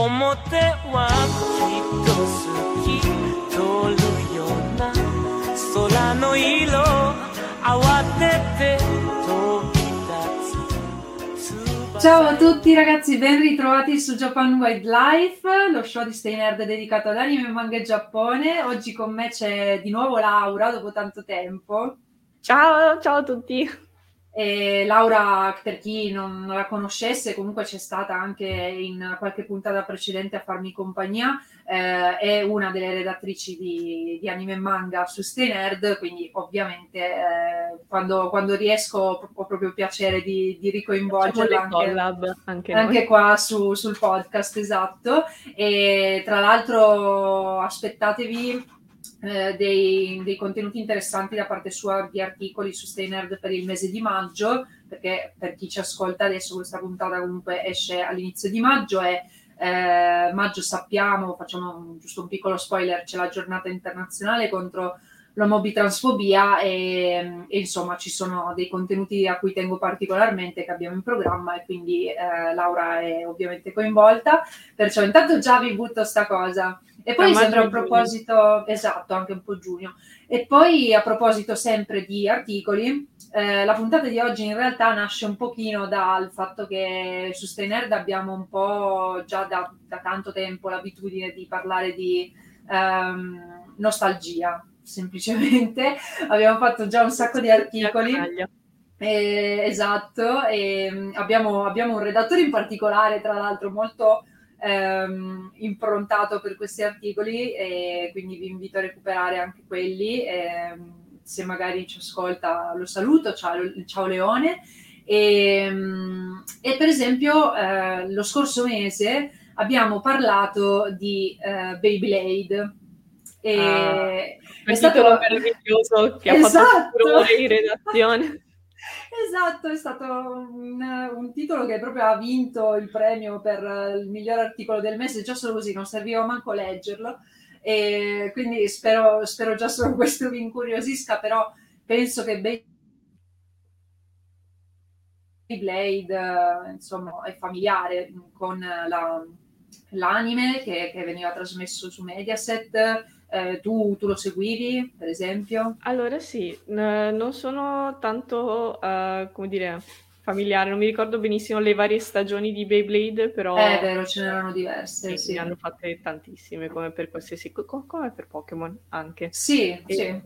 表はきっと好き通るような空の色慌てて飛び立つ Ciao a tutti ragazzi, ben ritrovati su Japan Wildlife, lo show di Stay Nerd dedicato ad anime, manga e Giappone. Oggi con me c'è di nuovo Laura dopo tanto tempo. Ciao, ciao a tutti. E Laura, per chi non la conoscesse, comunque c'è stata anche in qualche puntata precedente a farmi compagnia, eh, è una delle redattrici di, di, anime e manga su Stay Nerd, quindi ovviamente eh, quando, quando, riesco ho proprio piacere di, di ricoinvolgerla anche, anche, anche qua su, sul podcast, esatto. E tra l'altro aspettatevi eh, dei, dei, contenuti interessanti da parte sua di articoli su Stay per il mese di maggio, perché per chi ci ascolta adesso questa puntata comunque esce all'inizio di maggio e eh, maggio sappiamo, facciamo giusto un piccolo spoiler, c'è la giornata internazionale contro l'omobitransfobia e, e, insomma ci sono dei contenuti a cui tengo particolarmente che abbiamo in programma e quindi eh, Laura è ovviamente coinvolta, perciò intanto già vi butto sta cosa. E poi sempre a proposito, esatto, anche un po' giugno. E poi a proposito sempre di articoli, eh, la puntata di oggi in realtà nasce un pochino dal fatto che su Stay Nerd abbiamo un po' già da, da tanto tempo l'abitudine di parlare di um, nostalgia, semplicemente. abbiamo fatto già un sacco di articoli. Eh, esatto, e abbiamo, abbiamo un redattore in particolare, tra l'altro, molto ehm, improntato per questi articoli e quindi vi invito a recuperare anche quelli. Ehm, se magari ci ascolta lo saluto, ciao, ciao Leone. E, ehm, e, per esempio eh, lo scorso mese abbiamo parlato di eh, Beyblade. E ah, è stato meraviglioso che esatto. ha fatto furore in redazione. Esatto, è stato un, un, titolo che proprio ha vinto il premio per il miglior articolo del mese, già solo così, non serviva manco leggerlo. E quindi spero, spero già solo questo vi incuriosisca, però penso che Beyblade insomma, è familiare con la, l'anime che, che veniva trasmesso su Mediaset eh, tu, tu, lo seguivi, per esempio? Allora sì, n- non sono tanto, uh, come dire, familiare, non mi ricordo benissimo le varie stagioni di Beyblade, però... È vero, ce n'erano diverse, sì. Ne hanno fatte tantissime, come per qualsiasi... Co- come per Pokémon anche. Sì, e, sì.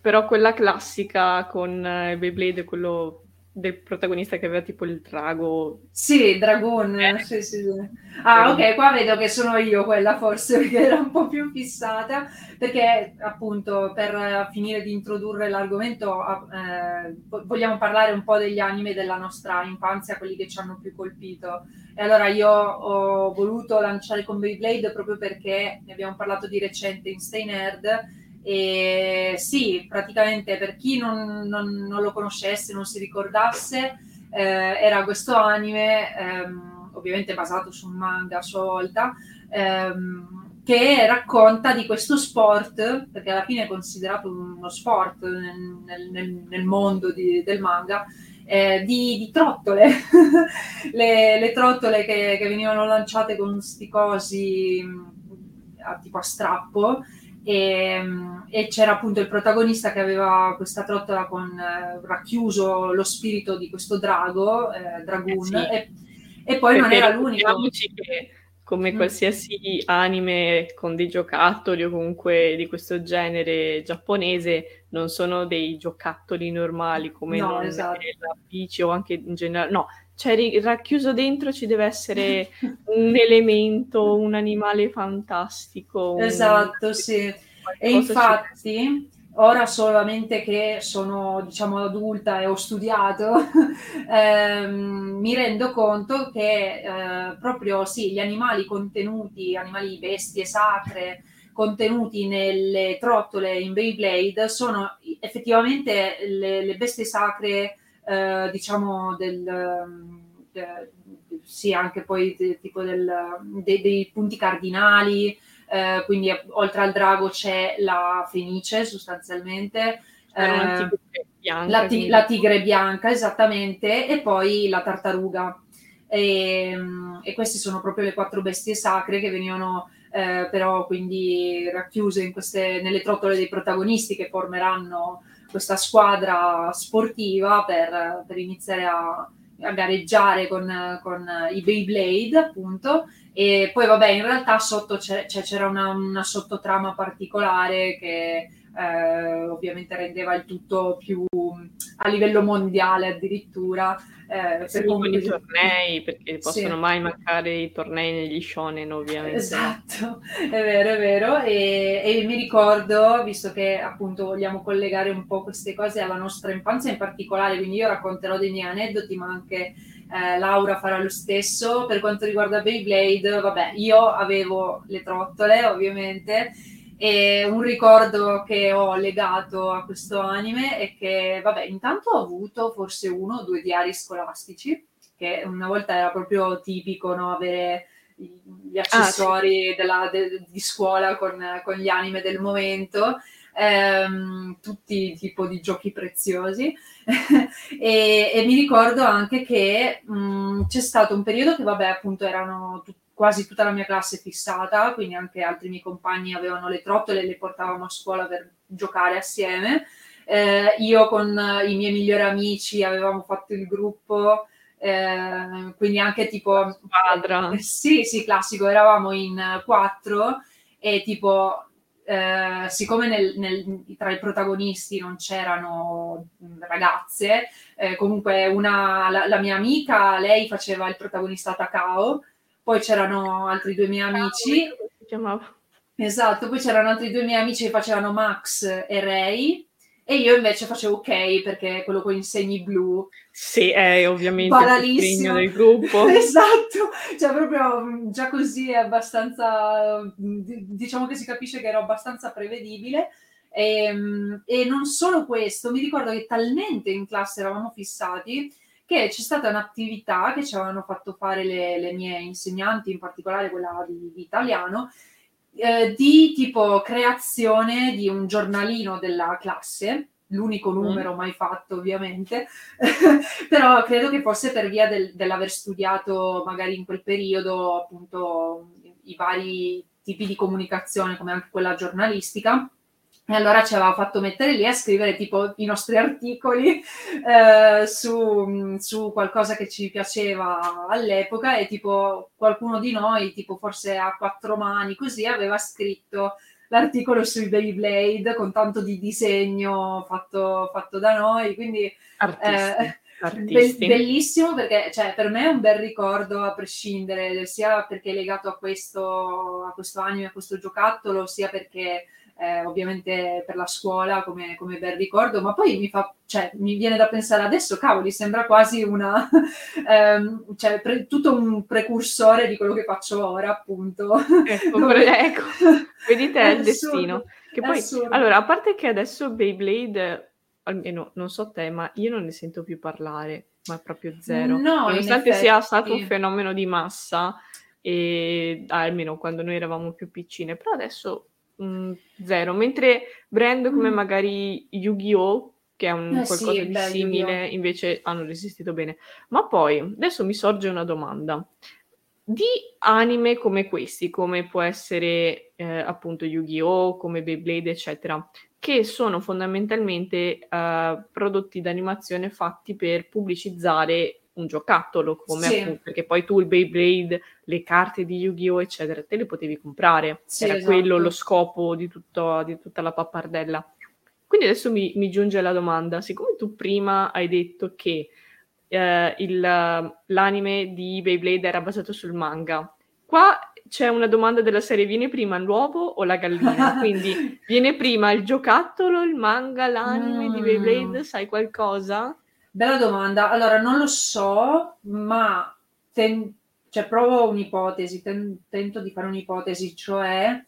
Però quella classica con uh, Beyblade, quello del protagonista che aveva tipo il drago. Sì, Dragon, eh. sì, sì, sì. Ah, ok, qua vedo che sono io quella forse, perché era un po' più fissata, perché appunto per finire di introdurre l'argomento eh, vogliamo parlare un po' degli anime della nostra infanzia, quelli che ci hanno più colpito. E allora io ho voluto lanciare con Beyblade proprio perché ne abbiamo parlato di recente in Stay Nerd e sì, praticamente per chi non, non, non lo conoscesse, non si ricordasse, eh, era questo anime, ehm, ovviamente basato su un manga a sua volta, ehm, che racconta di questo sport, perché alla fine è considerato uno sport nel, nel, nel mondo di, del manga, eh, di, di, trottole, le, le, trottole che, che, venivano lanciate con questi cosi a, tipo a strappo e, e, c'era appunto il protagonista che aveva questa trottola con eh, racchiuso lo spirito di questo drago, eh, Dragoon, eh sì. e, E poi non era l'unico. Che come mm. qualsiasi anime con dei giocattoli o comunque di questo genere giapponese, non sono dei giocattoli normali come no, esatto. la bici o anche in generale. No, cioè racchiuso dentro ci deve essere un elemento, un animale fantastico. Esatto, un... sì. E infatti ora solamente che sono diciamo adulta e ho studiato, ehm, mi rendo conto che eh, proprio sì, gli animali contenuti, animali bestie sacre, contenuti nelle trottole in Beyblade sono effettivamente le, le bestie sacre, eh, diciamo, del, de, sì, anche poi de, tipo del, de, dei punti cardinali, eh, quindi oltre al drago c'è la fenice sostanzialmente. Eh, bianca, la, ti- la, tigre bianca, esattamente, e poi la tartaruga. E, e, queste sono proprio le quattro bestie sacre che venivano eh, però quindi racchiuse queste, nelle trottole dei protagonisti che formeranno questa squadra sportiva per, per iniziare a, a gareggiare con, con, i Beyblade, appunto. E poi, vabbè, in realtà sotto c'è, c'era una, una sottotrama particolare che eh, ovviamente rendeva il tutto più a livello mondiale addirittura. Eh, sì, per con i tornei, perché possono sì. mai mancare i tornei negli shonen ovviamente. Esatto, è vero, è vero. E, e, mi ricordo, visto che appunto vogliamo collegare un po' queste cose alla nostra infanzia in particolare, quindi io racconterò dei miei aneddoti, ma anche eh, Laura farà lo stesso. Per quanto riguarda Beyblade, vabbè, io avevo le trottole ovviamente e un ricordo che ho legato a questo anime è che, vabbè, intanto ho avuto forse uno o due diari scolastici, che una volta era proprio tipico no, avere gli accessori ah, sì. della, de, di scuola con, con, gli anime del momento, ehm, tutti tipo di giochi preziosi. e, e, mi ricordo anche che mh, c'è stato un periodo che, vabbè, appunto erano tutti quasi tutta la mia classe fissata, quindi anche altri miei compagni avevano le trottole e le portavamo a scuola per giocare assieme. Eh, io con i miei migliori amici avevamo fatto il gruppo, eh, quindi anche tipo... Squadra. Eh, sì, sì, classico, eravamo in quattro e tipo... Eh, siccome nel, nel, tra i protagonisti non c'erano ragazze, eh, comunque una, la, la, mia amica, lei faceva il protagonista Takao, poi c'erano altri due miei amici. Esatto, poi c'erano altri due miei amici che facevano Max e Ray. E io invece facevo ok perché quello con i segni blu. Sì, è ovviamente il segno del gruppo. esatto, cioè proprio mm, già così è abbastanza, mm, diciamo che si capisce che ero abbastanza prevedibile. E, ehm, e non solo questo, mi ricordo che talmente in classe eravamo fissati che c'è stata un'attività che ci avevano fatto fare le, le mie insegnanti, in particolare quella di, di italiano, eh, di tipo creazione di un giornalino della classe, l'unico mm. numero mm. mai fatto ovviamente, però credo che fosse per via del, dell'aver studiato magari in quel periodo appunto i vari tipi di comunicazione come anche quella giornalistica e allora ci aveva fatto mettere lì a scrivere tipo i nostri articoli eh, su, su, qualcosa che ci piaceva all'epoca e tipo qualcuno di noi, tipo forse a quattro mani così, aveva scritto l'articolo sui Beyblade con tanto di disegno fatto, fatto da noi, quindi eh, be- bellissimo perché cioè, per me è un bel ricordo a prescindere, sia perché è legato a questo, a questo anime, a questo giocattolo, sia perché eh, ovviamente per la scuola come, come, bel ricordo, ma poi mi, fa, cioè, mi viene da pensare adesso, cavoli, sembra quasi una, ehm, cioè, pre, tutto un precursore di quello che faccio ora, appunto. Ecco, Dove... ecco. vedi te il destino. Che poi, allora, a parte che adesso Beyblade, almeno non so te, ma io non ne sento più parlare, ma proprio zero. No, Nonostante sia stato un fenomeno di massa, e, almeno quando noi eravamo più piccine, però adesso mh, mm, zero, mentre brand come mm. magari Yu-Gi-Oh! che è un eh qualcosa sì, di beh, simile, Yu-Gi-Oh! invece hanno resistito bene. Ma poi, adesso mi sorge una domanda. Di anime come questi, come può essere eh, appunto Yu-Gi-Oh!, come Beyblade, eccetera, che sono fondamentalmente uh, prodotti d'animazione fatti per pubblicizzare un giocattolo, come Sì. appunto, perché poi tu il Beyblade, le carte di Yu-Gi-Oh! eccetera, te le potevi comprare. Sì, Era esatto. quello lo scopo di, tutto- di tutta la pappardella. Quindi adesso mi, mi giunge la domanda, siccome tu prima hai detto che eh, il, l'anime di Beyblade era basato sul manga, qua c'è una domanda della serie, viene prima l'uovo o la gallina? Quindi viene prima il giocattolo, il manga, l'anime di Mm. Beyblade, sai qualcosa? Bella domanda. Allora, non lo so, ma ten- cioè, provo un'ipotesi, ten- tento di fare un'ipotesi, cioè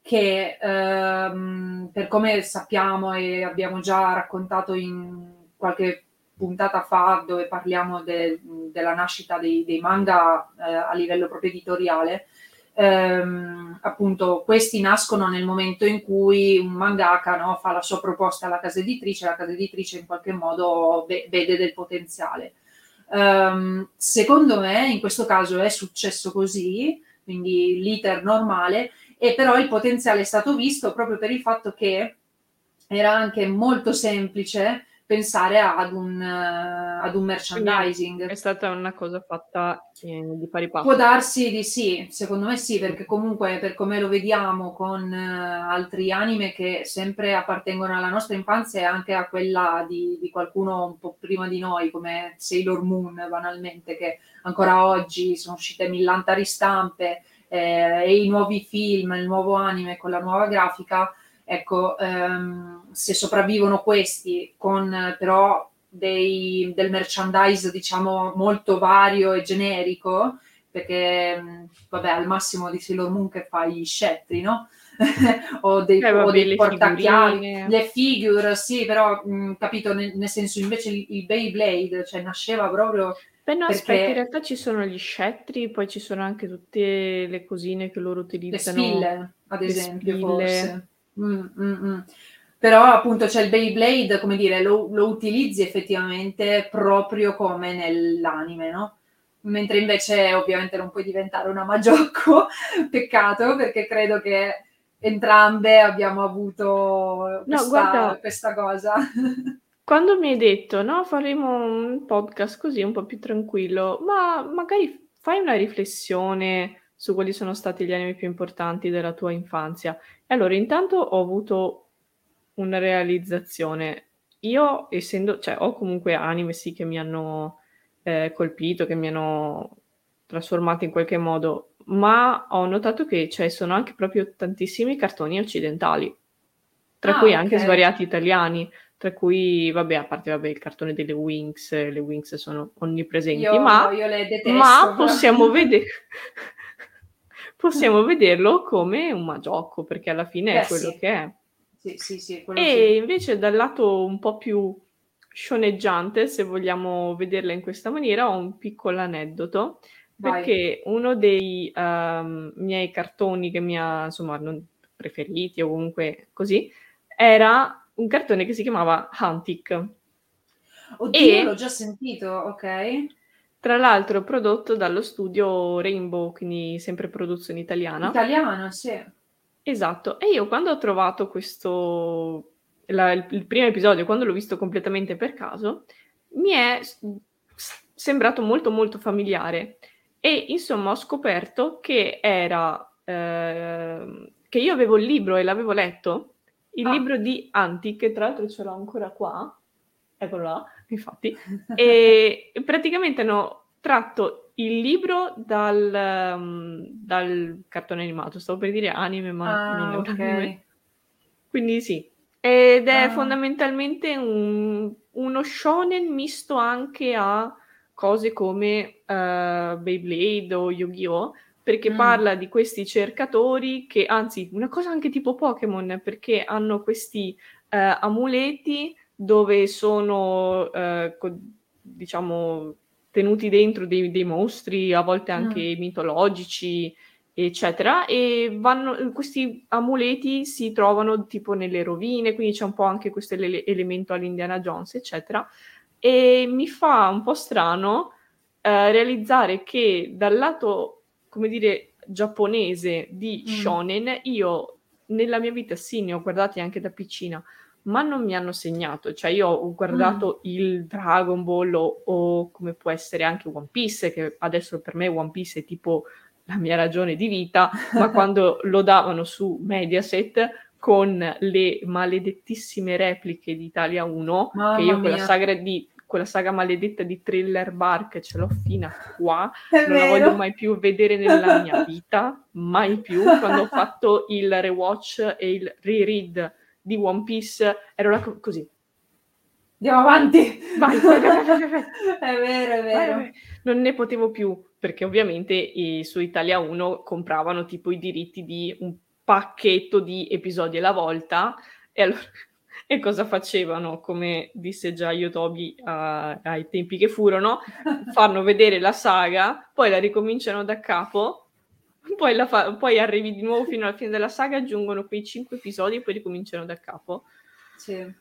che ehm, per come sappiamo e abbiamo già raccontato in qualche puntata fa dove parliamo de- della nascita dei, dei manga eh, a livello proprio editoriale, ehm, appunto questi nascono nel momento in cui un mangaka no, fa la sua proposta alla casa editrice, la casa editrice in qualche modo ve- vede del potenziale. Ehm, secondo me in questo caso è successo così, quindi l'iter normale, e però il potenziale è stato visto proprio per il fatto che era anche molto semplice pensare ad un, eh, ad un merchandising. È stata una cosa fatta eh, di pari passo. Può darsi di sì, secondo me sì, perché comunque per come lo vediamo con eh, altri anime che sempre appartengono alla nostra infanzia e anche a quella di, di qualcuno un po' prima di noi, come Sailor Moon banalmente, che ancora oggi sono uscite millanta ristampe eh, e i nuovi film, il nuovo anime con la nuova grafica, ecco, ehm, se sopravvivono questi con eh, però dei- del merchandise diciamo molto vario e generico, perché mh, vabbè al massimo di Sailor Moon che fa gli scettri, no? o dei, Eh, o vabbè, dei le portachiavi, figurine. le figure, sì, però mh, capito, nel, nel senso invece il, il Beyblade, cioè nasceva proprio Beh no, perché- aspetta, in realtà ci sono gli scettri, poi ci sono anche tutte le cosine che loro le utilizzano. spille, ad le esempio, spille. forse. Mm, mm, mm. Però appunto c'è il Beyblade, come dire, lo, lo utilizzi effettivamente proprio come nell'anime, no? Mentre invece ovviamente non puoi diventare una Magiocco, peccato, perché credo che entrambe abbiamo avuto questa, guarda- questa cosa. Quando mi hai detto, no, faremo un podcast così un po' più tranquillo, ma magari fai una riflessione su quali sono stati gli anime più importanti della tua infanzia. Allora, intanto ho avuto una realizzazione. Io, essendo, cioè, ho comunque anime sì che mi hanno eh, colpito, che mi hanno trasformato in qualche modo, ma ho notato che cioè, sono anche proprio tantissimi cartoni occidentali, tra Ah, cui anche ok. svariati italiani tra cui, vabbè, a parte vabbè, il cartone delle Wings, le Wings sono onnipresenti, Io, ma, io detesto. ma possiamo, vede- possiamo vederlo come un magiocco, perché alla fine è Beh, quello sì. che è. Sì, sì, sì, E invece dal lato un po' più scioneggiante, se vogliamo vederla in questa maniera, ho un piccolo aneddoto, Vai. perché uno dei ehm, miei cartoni che mi ha, insomma, preferiti o comunque così, era un cartone che si chiamava Huntic. Oddio, E- l'ho già sentito, ok. Tra l'altro prodotto dallo studio Rainbow, quindi sempre produzione italiana. Italiano, sì. Esatto. E io quando ho trovato questo, la- il, il primo episodio, quando l'ho visto completamente per caso, mi è sembrato molto molto familiare. E insomma ho scoperto che era, ehm, che io avevo il libro e l'avevo letto, il Ah. libro di Anti, che tra l'altro ce l'ho ancora qua, eccolo là, infatti, e praticamente hanno tratto il libro dal, ehm, dal cartone animato, stavo per dire anime, ma non è Ah, un ok. anime. Quindi sì, ed è Ah. fondamentalmente un- uno shonen misto anche a cose come eh, Beyblade o Yu-Gi-Oh! Perché Mm. parla di questi cercatori che, anzi, una cosa anche tipo Pokémon, perché hanno questi eh, amuleti dove sono, eh, co- diciamo, tenuti dentro dei, dei mostri, a volte anche mitologici, eccetera, e vanno, questi amuleti si trovano tipo nelle rovine, quindi c'è un po' anche questo ele- elemento all'Indiana Jones, eccetera, e mi fa un po' strano eh, realizzare che dal lato, come dire, giapponese di Mm. shonen, io nella mia vita sì, ne ho guardati anche da piccina, ma non mi hanno segnato. Cioè, io ho guardato mm. il Dragon Ball o, o, come può essere anche One Piece, che adesso per me One Piece è tipo la mia ragione di vita, ma quando lo davano su Mediaset con le maledettissime repliche di Italia 1, Mamma che io quella saga, di, quella saga maledetta di Thriller Bark ce l'ho fino a qua, è non vero. la voglio mai più vedere nella mia vita, mai più. Quando ho fatto il rewatch e il reread di One Piece, ero là co- così. Andiamo avanti. Vai, vai, vai, vai, vai. È vero, è vero. Non ne potevo più, perché ovviamente su Italia 1 compravano tipo i diritti di un pacchetto di episodi alla volta e allora e cosa facevano, come disse già Yotobi uh, ai tempi che furono, fanno vedere la saga, poi la ricominciano da capo, poi, fa- poi, arrivi di nuovo fino alla fine della saga, aggiungono quei cinque episodi e poi ricominciano da capo. Sì.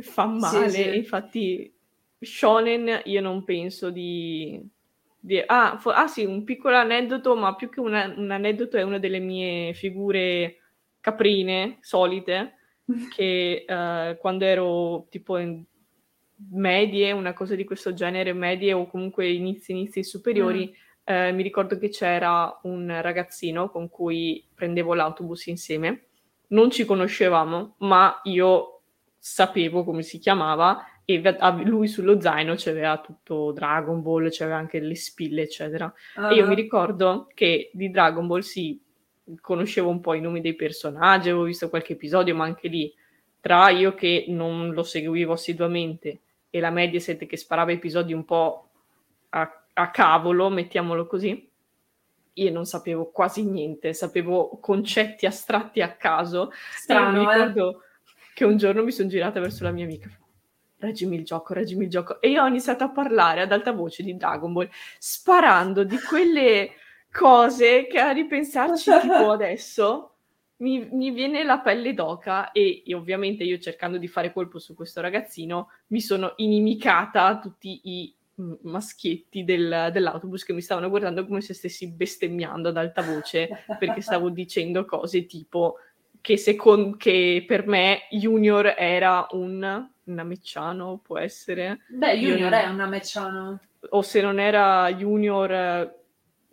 Fa male, sì, sì. infatti Shonen io non penso di... di... Ah, fo- ah, sì, un piccolo aneddoto, ma più che una, un aneddoto è una delle mie figure caprine solite che uh, quando ero tipo in medie, una cosa di questo genere, medie o comunque inizi, inizi superiori, mm. Eh, mi ricordo che c'era un ragazzino con cui prendevo l'autobus insieme. Non ci conoscevamo, ma io sapevo come si chiamava e lui sullo zaino c'aveva tutto Dragon Ball, c'aveva anche le spille, eccetera. Uh-huh. E io mi ah. ricordo che di Dragon Ball sì, conoscevo un po' i nomi dei personaggi, avevo visto qualche episodio, ma anche lì, tra io che non lo seguivo assiduamente e la Mediaset che sparava episodi un po' a, a cavolo, mettiamolo così, io non sapevo quasi niente, sapevo concetti astratti a caso. Strano, mi eh? ricordo eh? che un giorno mi sono girata verso la mia amica reggimi il gioco, reggimi il gioco. E io ho iniziato a parlare ad alta voce di Dragon Ball, sparando di quelle cose che a ripensarci tipo adesso mi, mi, viene la pelle d'oca e, e, ovviamente io cercando di fare colpo su questo ragazzino mi sono inimicata tutti i maschietti del, dell'autobus che mi stavano guardando come se stessi bestemmiando ad alta voce perché stavo dicendo cose tipo che, second, che per me Junior era un Namecciano, può essere? Beh, Junior è un Namecciano. O se non era Junior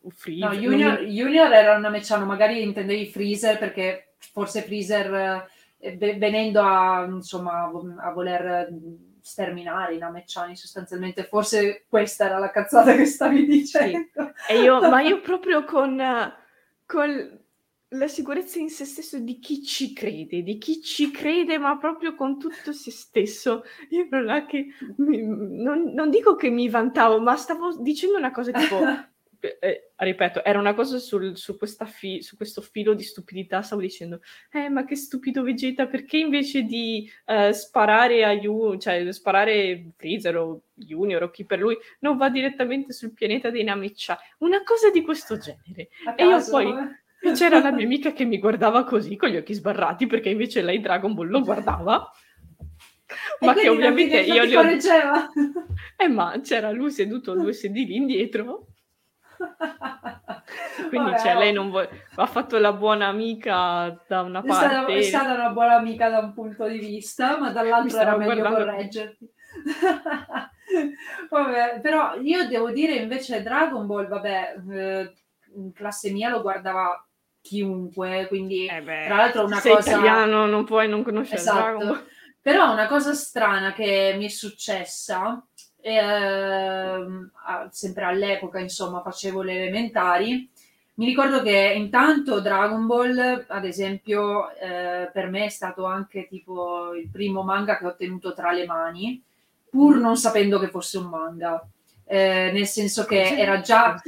Freezer. No, Junior, non... Junior era una mecciano, magari intendevi Freezer perché forse Freezer eh, venendo a, insomma, a voler sterminare i namecciani sostanzialmente, forse questa era la cazzata che stavi dicendo. Sì. Io, ma io proprio con, con la sicurezza in se stesso di chi ci crede, di chi ci crede, ma proprio con tutto se stesso. Io che mi, non, non, dico che mi vantavo, ma stavo dicendo una cosa tipo eh, ripeto, era una cosa sul, su, fi- su, questo filo di stupidità, stavo dicendo, eh, ma che stupido Vegeta, perché invece di uh, sparare a Yu, cioè sparare Freezer o Junior o chi per lui, non va direttamente sul pianeta dei Namecha? Una cosa di questo genere. e io poi... C'era la mia amica che mi guardava così, con gli occhi sbarrati, perché invece lei Dragon Ball lo guardava. ma che ovviamente io gli ho... Eh, ma c'era lui seduto due sedili indietro quindi Vabbè, cioè, lei non vuole... ha fatto la buona amica da una è parte. Stata, è stata una buona amica da un punto di vista, ma dall'altro era meglio guardando... correggerti. vabbè, però io devo dire invece Dragon Ball, vabbè, eh, in classe mia lo guardava chiunque, quindi eh beh, tra l'altro una sei cosa... italiano non puoi non conoscere esatto. Dragon Ball. Però una cosa strana che mi è successa eh, sempre all'epoca, insomma, facevo le elementari. Mi ricordo che intanto Dragon Ball, ad esempio, eh, per me è stato anche tipo il primo manga che ho tenuto tra le mani, pur non sapendo che fosse un manga. Eh, nel senso che era già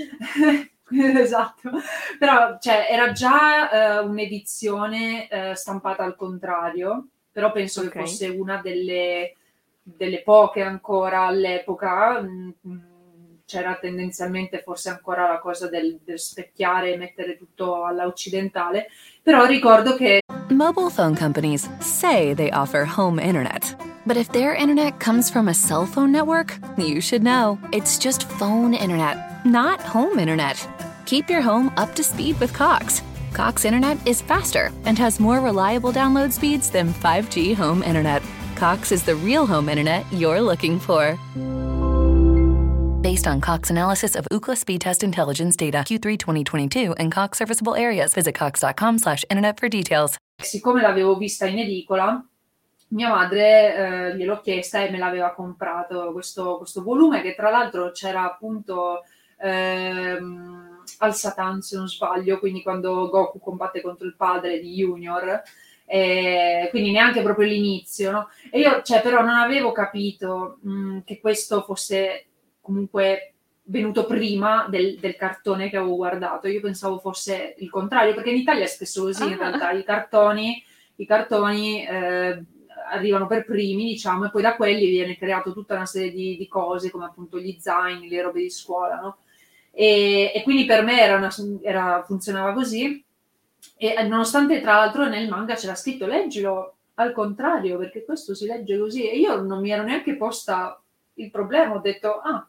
esatto, però cioè, era già eh, un'edizione eh, stampata al contrario, però penso okay. che fosse una delle delle poche ancora all'epoca, mm, mm, c'era tendenzialmente forse ancora la cosa del, del specchiare e mettere tutto alla occidentale, però ricordo che... Mobile phone companies say they offer home internet. But if their internet comes from a cell phone network, you should know. It's just phone internet, not home internet. Keep your home up to speed with Cox. Cox Internet is faster and has more reliable download speeds than 5G home internet. Cox is the real home internet you're looking for. Based on Cox analysis of Ookla speed test intelligence data Q3 2022 and Cox serviceable areas, visit cox.com/internet for details. Siccome l'avevo vista in edicola, mia madre eh, gliel'ho chiesta e me l'aveva comprato questo, questo volume che tra l'altro c'era appunto ehm, al Satan se non sbaglio, quindi quando Goku combatte contro il padre di Junior, eh, quindi neanche proprio l'inizio, no? E io, cioè, però non avevo capito mh, che questo fosse comunque venuto prima del, del, cartone che avevo guardato. Io pensavo fosse il contrario, perché in Italia è spesso così, ah. in realtà i cartoni, i cartoni eh, arrivano per primi, diciamo, e poi da quelli viene creato tutta una serie di, di cose, come appunto gli zaini, le robe di scuola, no? E, e quindi per me era una, era, funzionava così. E nonostante tra l'altro nel manga c'era scritto leggilo al contrario, perché questo si legge così. E io non mi ero neanche posta il problema, ho detto, ah,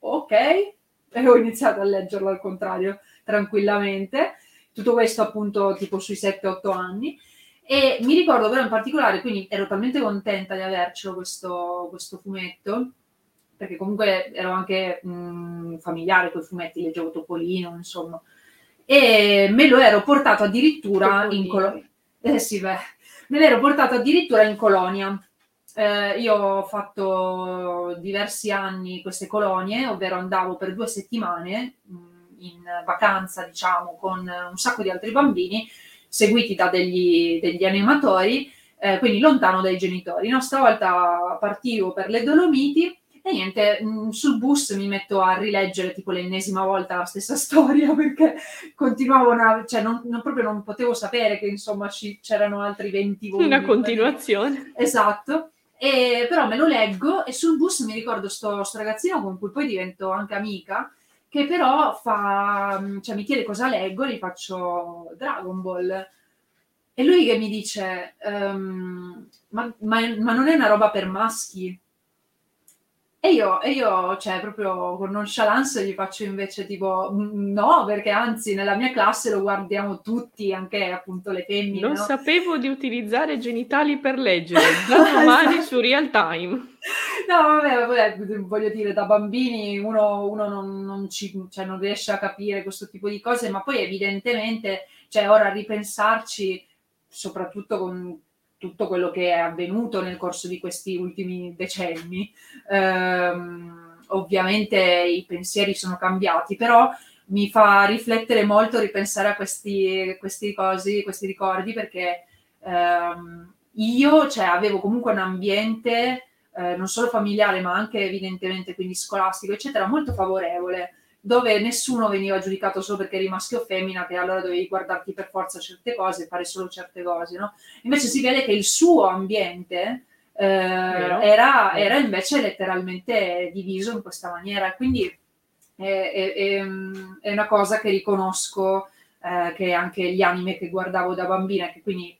ok, e ho iniziato a leggerlo al contrario, tranquillamente. Tutto questo appunto tipo sui 7-8 anni. E mi ricordo però in particolare, quindi ero talmente contenta di avercelo questo, questo fumetto, perché comunque ero anche mh, familiare con i fumetti, leggevo Topolino, insomma. E me lo ero portato addirittura in Colonia. Eh sì, beh, me l'ero portato addirittura in Colonia. Eh, io ho fatto diversi anni queste colonie, ovvero andavo per due settimane mh, in vacanza, diciamo, con un sacco di altri bambini, seguiti da degli, degli animatori, eh, quindi lontano dai genitori. No, stavolta partivo per le Dolomiti e niente, mm, sul bus mi metto a rileggere tipo l'ennesima volta la stessa storia perché continuavo, una, cioè non, non, proprio non potevo sapere che insomma ci, c'erano altri 20 volumi. Una continuazione. Esatto. E, però me lo leggo e sul bus mi ricordo sto, sto ragazzino con cui poi divento anche amica che però fa, mm, cioè mi chiede cosa leggo, gli faccio Dragon Ball. E lui che mi dice, um, ma, ma, ma, non è una roba per maschi? E io, e io, cioè, proprio con nonchalance gli faccio invece tipo, mm, no, perché anzi nella mia classe lo guardiamo tutti, anche appunto le femmine. Non no? sapevo di utilizzare genitali per leggere, da domani esatto. su real time. No, vabbè, vabbè, voglio dire, da bambini uno, uno non, non, ci, cioè, non riesce a capire questo tipo di cose, ma poi evidentemente, cioè, ora a ripensarci, soprattutto con tutto quello che è avvenuto nel corso di questi ultimi decenni. Ehm, ovviamente i pensieri sono cambiati, però mi fa riflettere molto ripensare a questi, questi, cosi, questi ricordi perché ehm, io cioè, avevo comunque un ambiente eh, non solo familiare ma anche evidentemente quindi scolastico eccetera molto favorevole dove nessuno veniva giudicato solo perché eri maschio o femmina, che allora dovevi guardarti per forza certe cose fare solo certe cose, no? Invece si vede che il suo ambiente eh, era, era, invece letteralmente diviso in questa maniera, quindi è, è, è, è una cosa che riconosco eh, che anche gli anime che guardavo da bambina, che quindi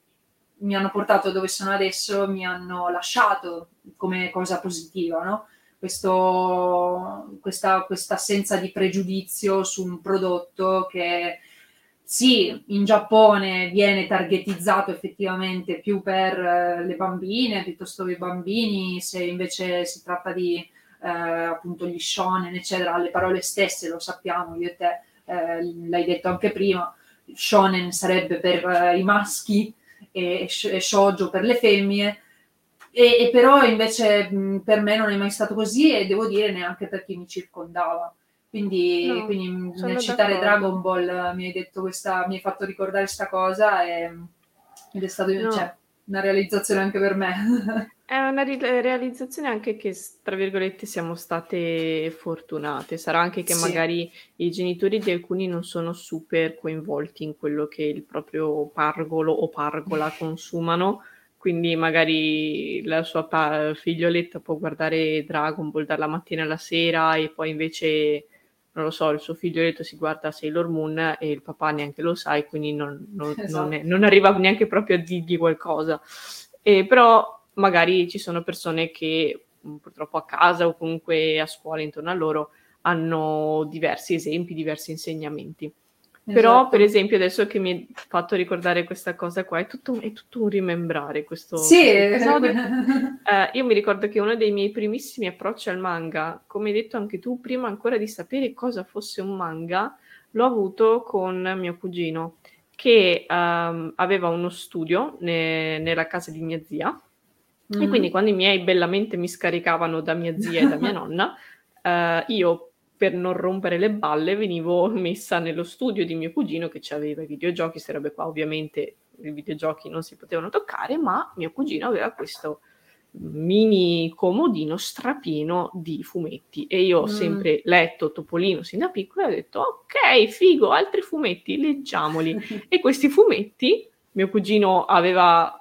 mi hanno portato dove sono adesso, mi hanno lasciato come cosa positiva, no? Questo, questa, assenza di pregiudizio su un prodotto che sì, in Giappone viene targetizzato effettivamente più per eh, le bambine piuttosto che i bambini, se invece si tratta di eh, appunto gli shonen, eccetera, le parole stesse lo sappiamo, io e te eh, l'hai detto anche prima, shonen sarebbe per eh, i maschi e, e shoujo per le femmine, e, e però invece mh, per me non è mai stato così e devo dire neanche per chi mi circondava. Quindi, no, quindi nel citare Dragon Ball mi hai detto questa, mi hai fatto ricordare questa cosa e, ed è stata no. cioè, una realizzazione anche per me. È una ri- realizzazione anche che, tra virgolette, siamo state fortunate. Sarà anche che sì. magari i genitori di alcuni non sono super coinvolti in quello che il proprio pargolo o pargola consumano quindi magari la sua pa- figlioletta può guardare Dragon Ball dalla mattina alla sera e poi invece, non lo so, il suo figlioletto si guarda Sailor Moon e il papà neanche lo sa e quindi non, non, esatto. non, è, non arriva neanche proprio a dirgli qualcosa. E, però magari ci sono persone che mm, purtroppo a casa o comunque a scuola intorno a loro hanno diversi esempi, diversi insegnamenti. Però, esatto. per esempio, adesso che mi hai fatto ricordare questa cosa qua, è tutto, è tutto un rimembrare questo, Sì, episodio. Eh, io mi ricordo che uno dei miei primissimi approcci al manga, come hai detto anche tu, prima ancora di sapere cosa fosse un manga, l'ho avuto con mio cugino, che ehm, aveva uno studio ne- nella casa di mia zia. E quindi Mm. quando i miei bellamente mi scaricavano da mia zia e da mia nonna, eh, io per non rompere le balle venivo messa nello studio di mio cugino che aveva i videogiochi, robe qua ovviamente i videogiochi non si potevano toccare, ma mio cugino aveva questo mini comodino strapieno di fumetti e io ho Mm. sempre letto Topolino sin da piccola e ho detto ok, figo, altri fumetti, leggiamoli. E questi fumetti, mio cugino aveva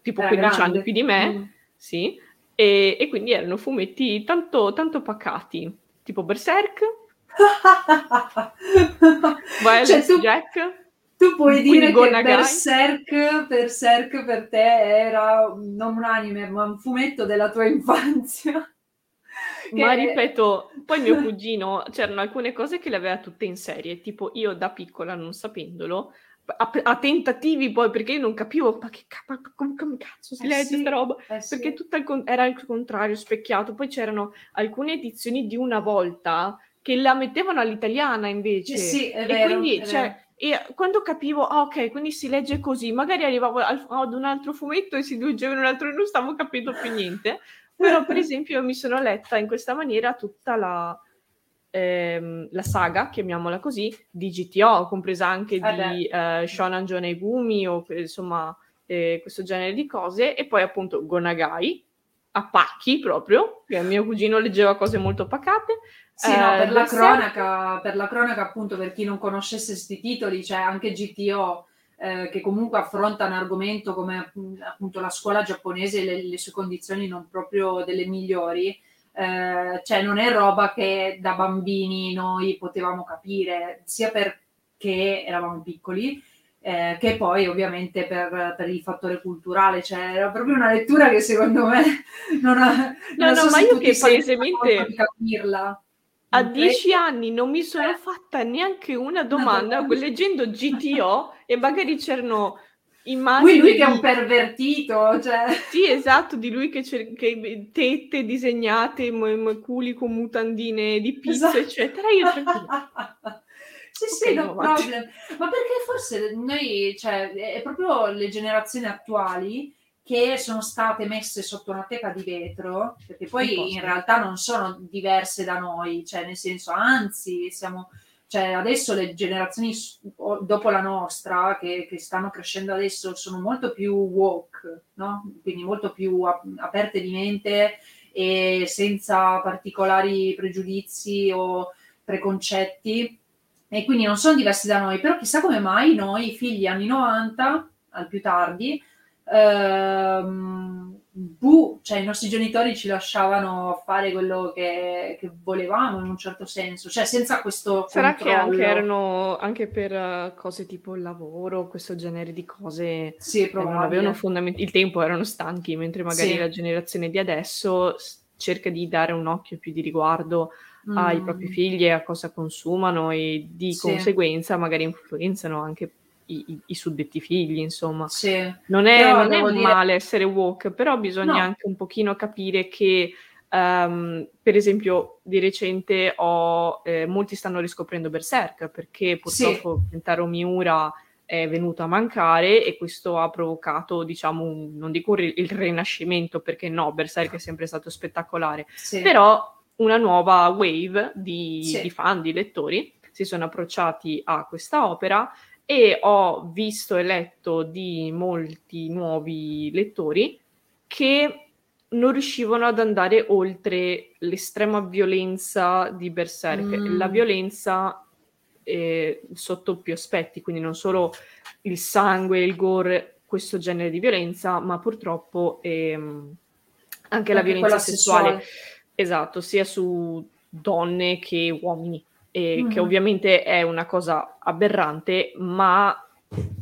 tipo Era 15 grande. anni più di me, Mm. sì, e, e quindi erano fumetti tanto, tanto pacati, tipo Berserk, Violet Cioè, tu, Jack, tu puoi quindi dire che. Berserk, Berserk per te era non un anime, ma un fumetto della tua infanzia. Ma Che- ripeto, poi mio cugino, c'erano alcune cose che le aveva tutte in serie, tipo io da piccola, non sapendolo, a, a tentativi poi, perché io non capivo, ma che ma come, come cazzo si Eh legge sì, roba? eh sì. Perché tutto al con- era al contrario, specchiato. Poi c'erano alcune edizioni di una volta che la mettevano all'italiana invece. Eh sì, e vero, quindi, cioè, e quando capivo, ah ok, quindi si legge così, magari arrivavo al- ad un altro fumetto e si leggeva in un altro e non stavo capendo più niente. Però, per esempio, io mi sono letta in questa maniera tutta la, ehm, la saga, chiamiamola così, di GTO, compresa anche Eh di eh, Shonan Jonegumi o eh, insomma eh, questo genere di cose, e poi appunto Gonagai, a pacchi proprio, che mio cugino leggeva cose molto pacate. Sì, no, Eh, per la Berserk- cronaca, per la cronaca, appunto, per chi non conoscesse questi titoli, c'è anche GTO, eh, che comunque affronta un argomento come appu- appunto la scuola giapponese e le, le sue condizioni non proprio delle migliori. Eh, cioè, non è roba che da bambini noi potevamo capire, sia perché eravamo piccoli, eh, che poi ovviamente per, per il fattore culturale. Cioè, era proprio una lettura che secondo me non ha. No, non no, so ma io che palesemente di capirla. A dieci anni non mi sono Eh. fatta neanche una domanda leggendo GTO e magari c'erano immagini lui che è un pervertito, cioè... Sì, esatto, di lui che, cer- che tette disegnate, mo- mo- culi con mutandine di pizza, Esatto. eccetera. Io sì, Ok, sì, no avanti. problem. Ma perché forse noi, cioè, è proprio le generazioni attuali che sono state messe sotto una teca di vetro, perché poi in realtà non sono diverse da noi, cioè nel senso, anzi, siamo, cioè adesso le generazioni dopo la nostra, che, che stanno crescendo adesso, sono molto più woke, no? Quindi molto più ap- aperte di mente e senza particolari pregiudizi o preconcetti e quindi non sono diversi da noi, però chissà come mai noi, figli anni 90, al più tardi, ehm, buh, cioè i nostri genitori ci lasciavano fare quello che, che volevamo in un certo senso, cioè senza questo Sarà che controllo. anche erano anche per eh, cose tipo il lavoro, questo genere di cose Sì, eh, non probabile. avevano fondament- il tempo, erano stanchi, mentre magari Sì. la generazione di adesso cerca di dare un occhio più di riguardo ai Mm. propri figli e a cosa consumano e di Sì. conseguenza magari influenzano anche i, i- i suddetti figli, insomma. Sì. Non è, Però non è un dire- male essere woke, però bisogna No. anche un pochino capire che, ehm, per esempio, di recente ho, eh, molti stanno riscoprendo Berserk perché purtroppo Kentaro Miura è venuto a mancare e questo ha provocato, diciamo, un- non dico il rinascimento perché no, Berserk è sempre stato spettacolare, Sì. però una nuova wave di, Sì. di fan, di lettori si sono approcciati a questa opera e ho visto e letto di molti nuovi lettori che non riuscivano ad andare oltre l'estrema violenza di Berserk, Mm. la violenza eh, sotto più aspetti, quindi non solo il sangue, il gore, questo genere di violenza, ma purtroppo ehm, anche la Anche violenza quella sessuale. sessuale. Esatto, sia su donne che uomini, e che Mhm. ovviamente è una cosa aberrante, ma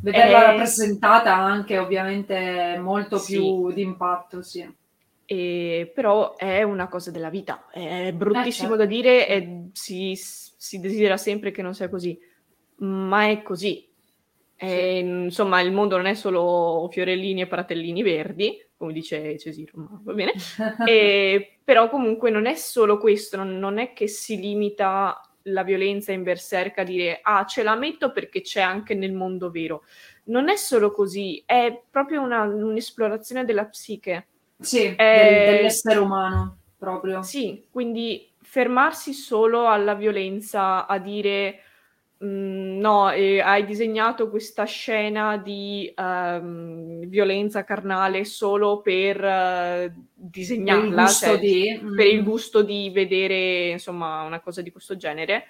Vederla è- rappresentata anche ovviamente molto Sì. più d'impatto, sì. e- però è una cosa della vita. È bruttissimo certo. da dire, e si, si desidera sempre che non sia così, ma è così. E, insomma, il mondo non è solo fiorellini e pratellini verdi, come dice Cesiro, ma va bene. e, però comunque non è solo questo, non, non, è che si limita la violenza in berserk a dire ah ce la metto perché c'è anche nel mondo vero. Non è solo così, è proprio una, un'esplorazione della psiche. Sì, è... dell'essere umano proprio. Sì, quindi fermarsi solo alla violenza, a dire mm, no, eh, hai disegnato questa scena di um, violenza carnale solo per uh, disegnarla, per il, cioè, di... mm. per il gusto di vedere insomma una cosa di questo genere.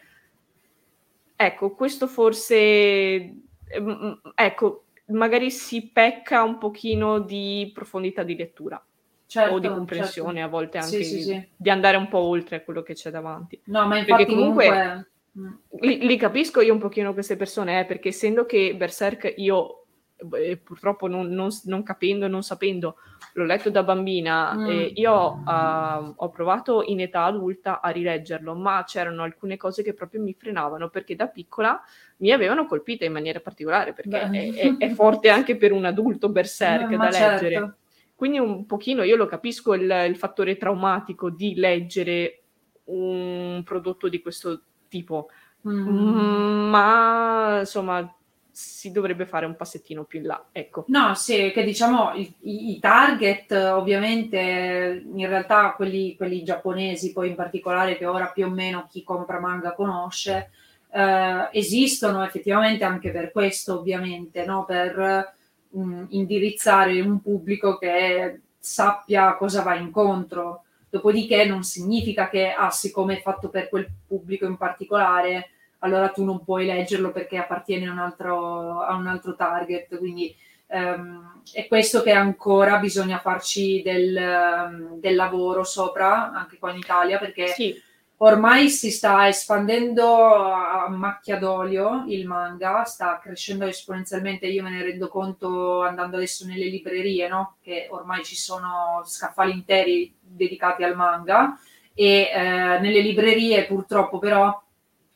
Ecco, questo forse, mm, ecco, magari si pecca un pochino di profondità di lettura certo, o di comprensione, certo. a volte anche sì, sì, sì. di andare un po' oltre quello che c'è davanti. No, ma infatti perché comunque, comunque... Mm. Li, li, capisco io un pochino queste persone, eh, perché essendo che Berserk io eh, purtroppo non, non, non, capendo non sapendo, l'ho letto da bambina mm. e io uh, ho provato in età adulta a rileggerlo, ma c'erano alcune cose che proprio mi frenavano perché da piccola mi avevano colpita in maniera particolare, perché è, è, è, forte anche per un adulto Berserk da certo. leggere. Quindi un pochino io lo capisco il, il fattore traumatico di leggere un prodotto di questo tipo, mm. ma insomma si dovrebbe fare un passettino più in là. Ecco. No, sì, che diciamo i, i target ovviamente in realtà quelli, quelli, giapponesi poi in particolare che ora più o meno chi compra manga conosce, eh, esistono effettivamente anche per questo ovviamente, no? per mh, indirizzare un pubblico che sappia cosa va incontro. Dopodiché non significa che, ah, siccome è fatto per quel pubblico in particolare, allora tu non puoi leggerlo perché appartiene a un altro, a un altro target. Quindi um, è questo che ancora bisogna farci del, um, del, lavoro sopra, anche qua in Italia, perché sì ormai si sta espandendo a macchia d'olio il manga, sta crescendo esponenzialmente, io me ne rendo conto andando adesso nelle librerie, no? che ormai ci sono scaffali interi dedicati al manga e eh, nelle librerie purtroppo però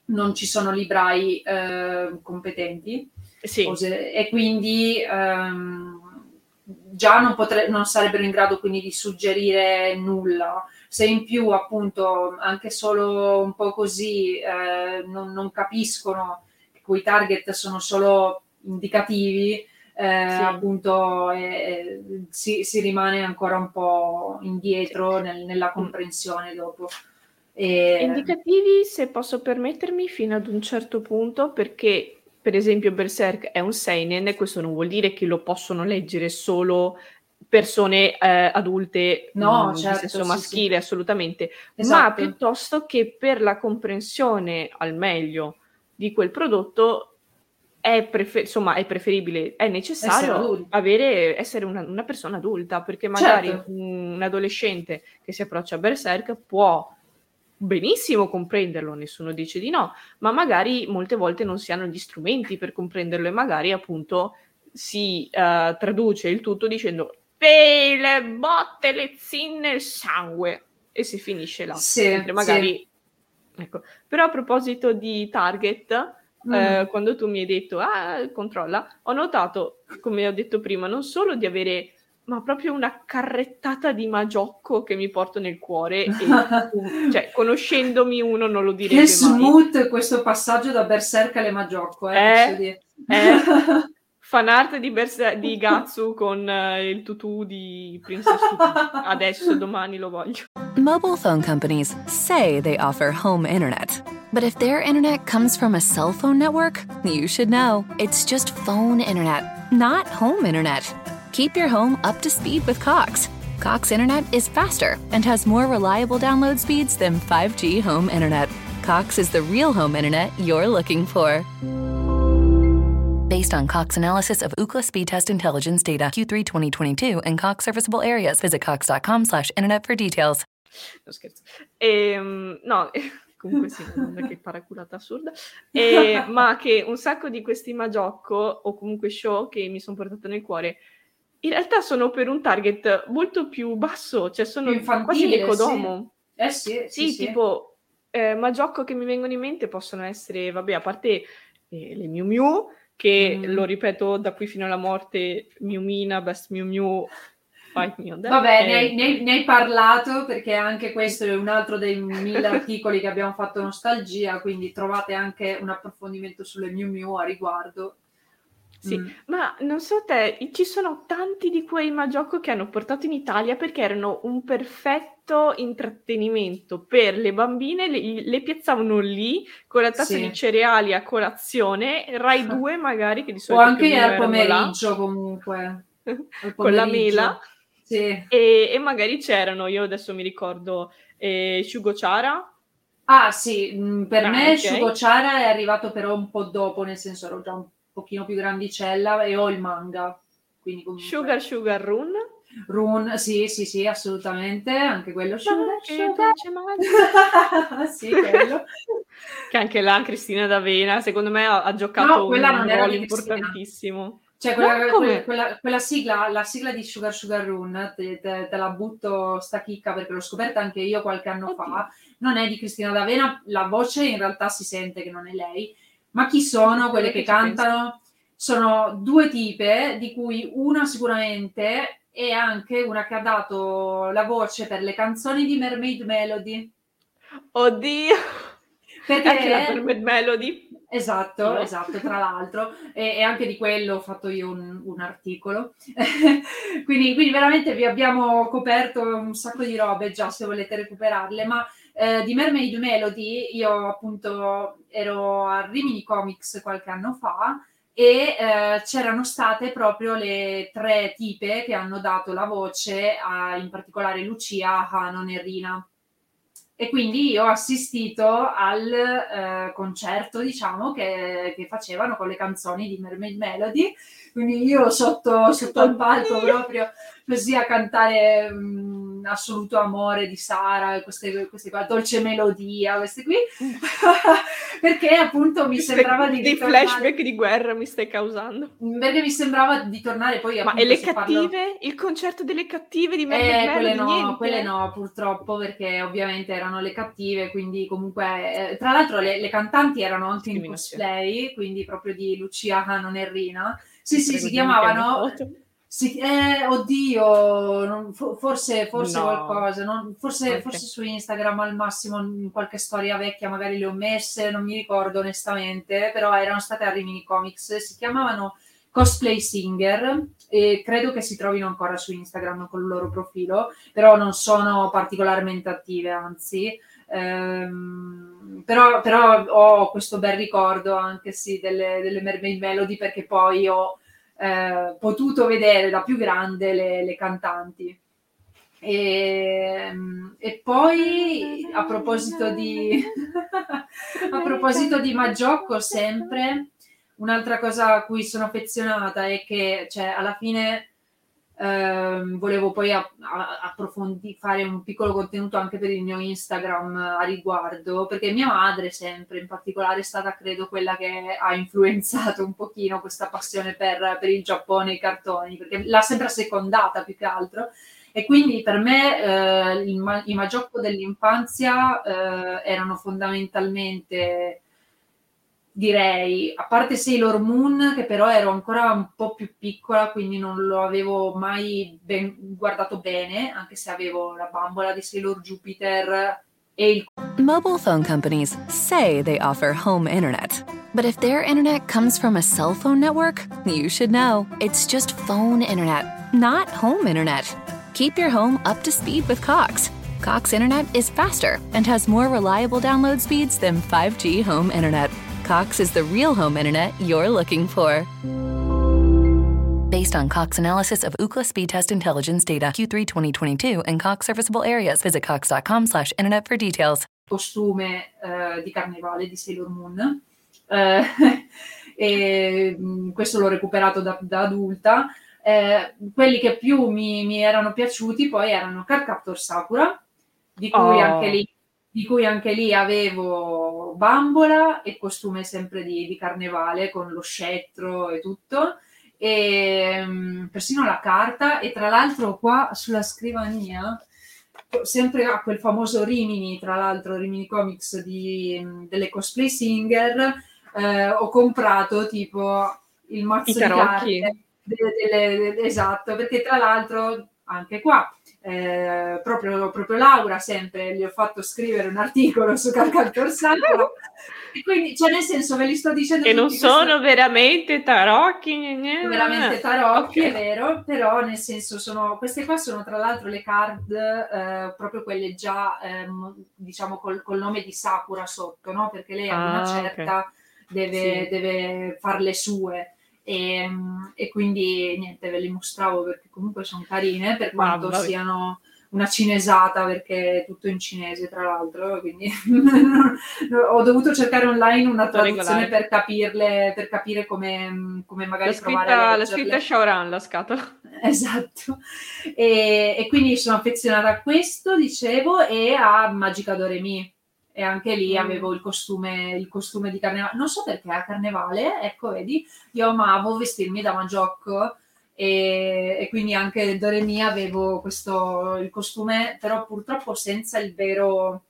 non ci sono librai eh, competenti sì. e quindi ehm, già non, potre- non sarebbero in grado quindi di suggerire nulla se in più appunto anche solo un po' così eh, non, non, capiscono che quei target sono solo indicativi, eh, sì. appunto eh, si, si, rimane ancora un po' indietro nel, nella comprensione dopo. E... Indicativi, se posso permettermi, fino ad un certo punto, perché per esempio Berserk è un seinen e questo non vuol dire che lo possono leggere solo persone eh, adulte no, mh, certo, di sesso maschile, sì. assolutamente, esatto. ma piuttosto che per la comprensione al meglio di quel prodotto è, prefer- insomma, è preferibile, è necessario essere, avere, essere una, una, persona adulta, perché magari certo. un, adolescente che si approccia a Berserk può benissimo comprenderlo, nessuno dice di no, ma magari molte volte non si hanno gli strumenti per comprenderlo e magari appunto si uh, traduce il tutto dicendo le botte, le zinne, il sangue e si finisce là. Sì, magari... Sì. Ecco. Però a proposito di Target, mm. eh, quando tu mi hai detto, ah, controlla, ho notato, come ho detto prima, non solo di avere ma proprio una carrettata di magiocco che mi porto nel cuore e cioè, conoscendomi uno non lo direbbe che smooth mai. questo passaggio da Berserk alle magiocco eh, eh, eh fan art di, Berse- di Gatsu con uh, il tutù di Princess Tutu. Adesso, domani lo voglio. Mobile phone companies say they offer home internet. But if their internet comes from a cell phone network, you should know. It's just phone internet, not home internet. Keep your home up to speed with Cox. Cox Internet is faster and has more reliable download speeds than 5G home internet. Cox is the real home internet you're looking for based on Cox analysis of Ookla speed test intelligence data Q3 2022 and Cox serviceable areas. Visit cox.com slash internet for details. No scherzo. Ehm, no, comunque sì, non che paraculata assurda, e, ma che un sacco di questi magiocco o comunque show che mi sono portato nel cuore in realtà sono per un target molto più basso, cioè sono quasi Nekodomo. Sì. Eh sì, sì, sì tipo eh, Magiocco che mi vengono in mente possono essere, vabbè, a parte eh, le Miu Miu, che mm. lo ripeto da qui fino alla morte, Miu Mina, Best Miu Miu, Fight Me on That. Vabbè, ne hai, ne, ne hai, parlato perché anche questo è un altro dei mille articoli che abbiamo fatto nostalgia, quindi trovate anche un approfondimento sulle Miu Miu a riguardo. Sì, mm. ma non so te, ci sono tanti di quei Magioco che hanno portato in Italia perché erano un perfetto intrattenimento per le bambine, le, le piazzavano lì con la tazza sì. di cereali a colazione, Rai 2 magari che di solito... O anche al pomeriggio là. comunque. con la mela. Sì. E, e, magari c'erano, io adesso mi ricordo, eh, Chara. Ah sì, mm, per ah, me okay. Shugo Chara è arrivato però un po' dopo, nel senso ero già un pochino più grandicella e ho il manga. Comunque... Sugar Sugar Run? Run, sì, sì, sì, assolutamente, anche quello. Sugar, sugar. sì, quello. che anche là Cristina D'Avena, secondo me, ha, ha giocato no, un ruolo importantissimo. Cioè, quella, quella, quella, quella, sigla, la sigla di Sugar Sugar Run, te, te, te, la butto sta chicca perché l'ho scoperta anche io qualche anno Oddio. fa. Non è di Cristina D'Avena, la voce in realtà si sente che non è lei. Ma chi sono quelle che, che cantano? Sono due tipe, di cui una sicuramente è anche una che ha dato la voce per le canzoni di Mermaid Melody. Oddio! Perché anche la Mermaid Melody Esatto, no. esatto, tra l'altro, e, e, anche di quello ho fatto io un, un articolo. quindi, quindi, veramente vi abbiamo coperto un sacco di robe già se volete recuperarle, ma eh, di Mermaid Melody io appunto ero a Rimini Comics qualche anno fa e eh, c'erano state proprio le tre tipe che hanno dato la voce a, in particolare Lucia, Hanon e Rina. E quindi io ho assistito al eh, concerto, diciamo, che, che, facevano con le canzoni di Mermaid Melody, quindi io sotto, sotto al palco proprio così a cantare um, assoluto amore di Sara, queste, queste qua, dolce melodia, queste qui, perché appunto mi sembrava di... Dei tornare... flashback di guerra mi stai causando. Perché mi sembrava di tornare poi... Ma e le cattive? Parlo... Il concerto delle cattive di Mermaid eh, quelle no, niente. quelle no, purtroppo, perché ovviamente erano le cattive, quindi comunque... Eh, tra l'altro le, le, cantanti erano anche in cosplay, quindi proprio di Lucia Hanon e Rina. Sì, sì, si chiamavano... Sì, eh, oddio, non, forse, forse no. qualcosa, non, forse, okay. forse, su Instagram al massimo in qualche storia vecchia magari le ho messe, non mi ricordo onestamente, però erano state a Rimini Comics, si chiamavano Cosplay Singer e credo che si trovino ancora su Instagram con il loro profilo, però non sono particolarmente attive, anzi. Ehm, però, però, ho questo bel ricordo anche sì delle, delle Mermaid Melody perché poi ho eh, potuto vedere da più grande le, le cantanti. E, e, poi a proposito di a proposito di Maggiocco sempre un'altra cosa a cui sono affezionata è che cioè, alla fine Ehm, volevo poi approfondire, fare un piccolo contenuto anche per il mio Instagram a riguardo, perché mia madre sempre in particolare è stata credo quella che ha influenzato un pochino questa passione per, per il Giappone e i cartoni, perché l'ha sempre secondata più che altro. E quindi per me eh, il, i Magiocco dell'infanzia eh, erano fondamentalmente direi, a parte Sailor Moon, che però ero ancora un po' più piccola, quindi non lo avevo mai ben, guardato bene, anche se avevo la bambola di Sailor Jupiter e il... Mobile phone companies say they offer home internet. But if their internet comes from a cell phone network, you should know. It's just phone internet, not home internet. Keep your home up to speed with Cox. Cox internet is faster and has more reliable download speeds than 5G home internet. Cox is the real home internet you're looking for. Based on Cox analysis of Ookla speed test intelligence data Q3 2022 and Cox serviceable areas, visit cox.com/internet for details. Costume uh, di carnevale di Sailor Moon. Uh, e mm, questo l'ho recuperato da, da adulta. Eh, quelli che più mi, mi, erano piaciuti poi erano Card Captor Sakura, di cui oh. anche lì di cui anche lì avevo bambola e costume sempre di, di carnevale con lo scettro e tutto, e um, persino la carta. E tra l'altro, qua sulla scrivania sempre a quel famoso Rimini, tra l'altro Rimini Comics di, delle cosplay singer, eh, ho comprato tipo il mazzo di carte. Delle, delle, esatto, perché tra l'altro anche qua eh, proprio, proprio, Laura sempre gli ho fatto scrivere un articolo su Calcantor Sacro e quindi cioè nel senso ve li sto dicendo che non sono questo... veramente tarocchi veramente tarocchi okay. è vero però nel senso sono queste qua sono tra l'altro le card eh, proprio quelle già ehm, diciamo col, col, nome di Sakura sotto no? perché lei ah, ad una certa okay. deve, sì. deve far le sue e, ehm, e, quindi niente, ve li mostravo perché comunque sono carine per quanto ah, siano una cinesata perché è tutto in cinese tra l'altro quindi ho dovuto cercare online una traduzione per capirle per capire come, come magari la scritta, la scritta Shaoran la scatola. Esatto. E, e, quindi sono affezionata a questo dicevo e a Magica Doremi e anche lì mm. avevo il costume, il costume di carnevale. Non so perché a carnevale, ecco, vedi, io amavo vestirmi da Magiocco e, e quindi anche Doremi avevo questo, il costume, però purtroppo senza il vero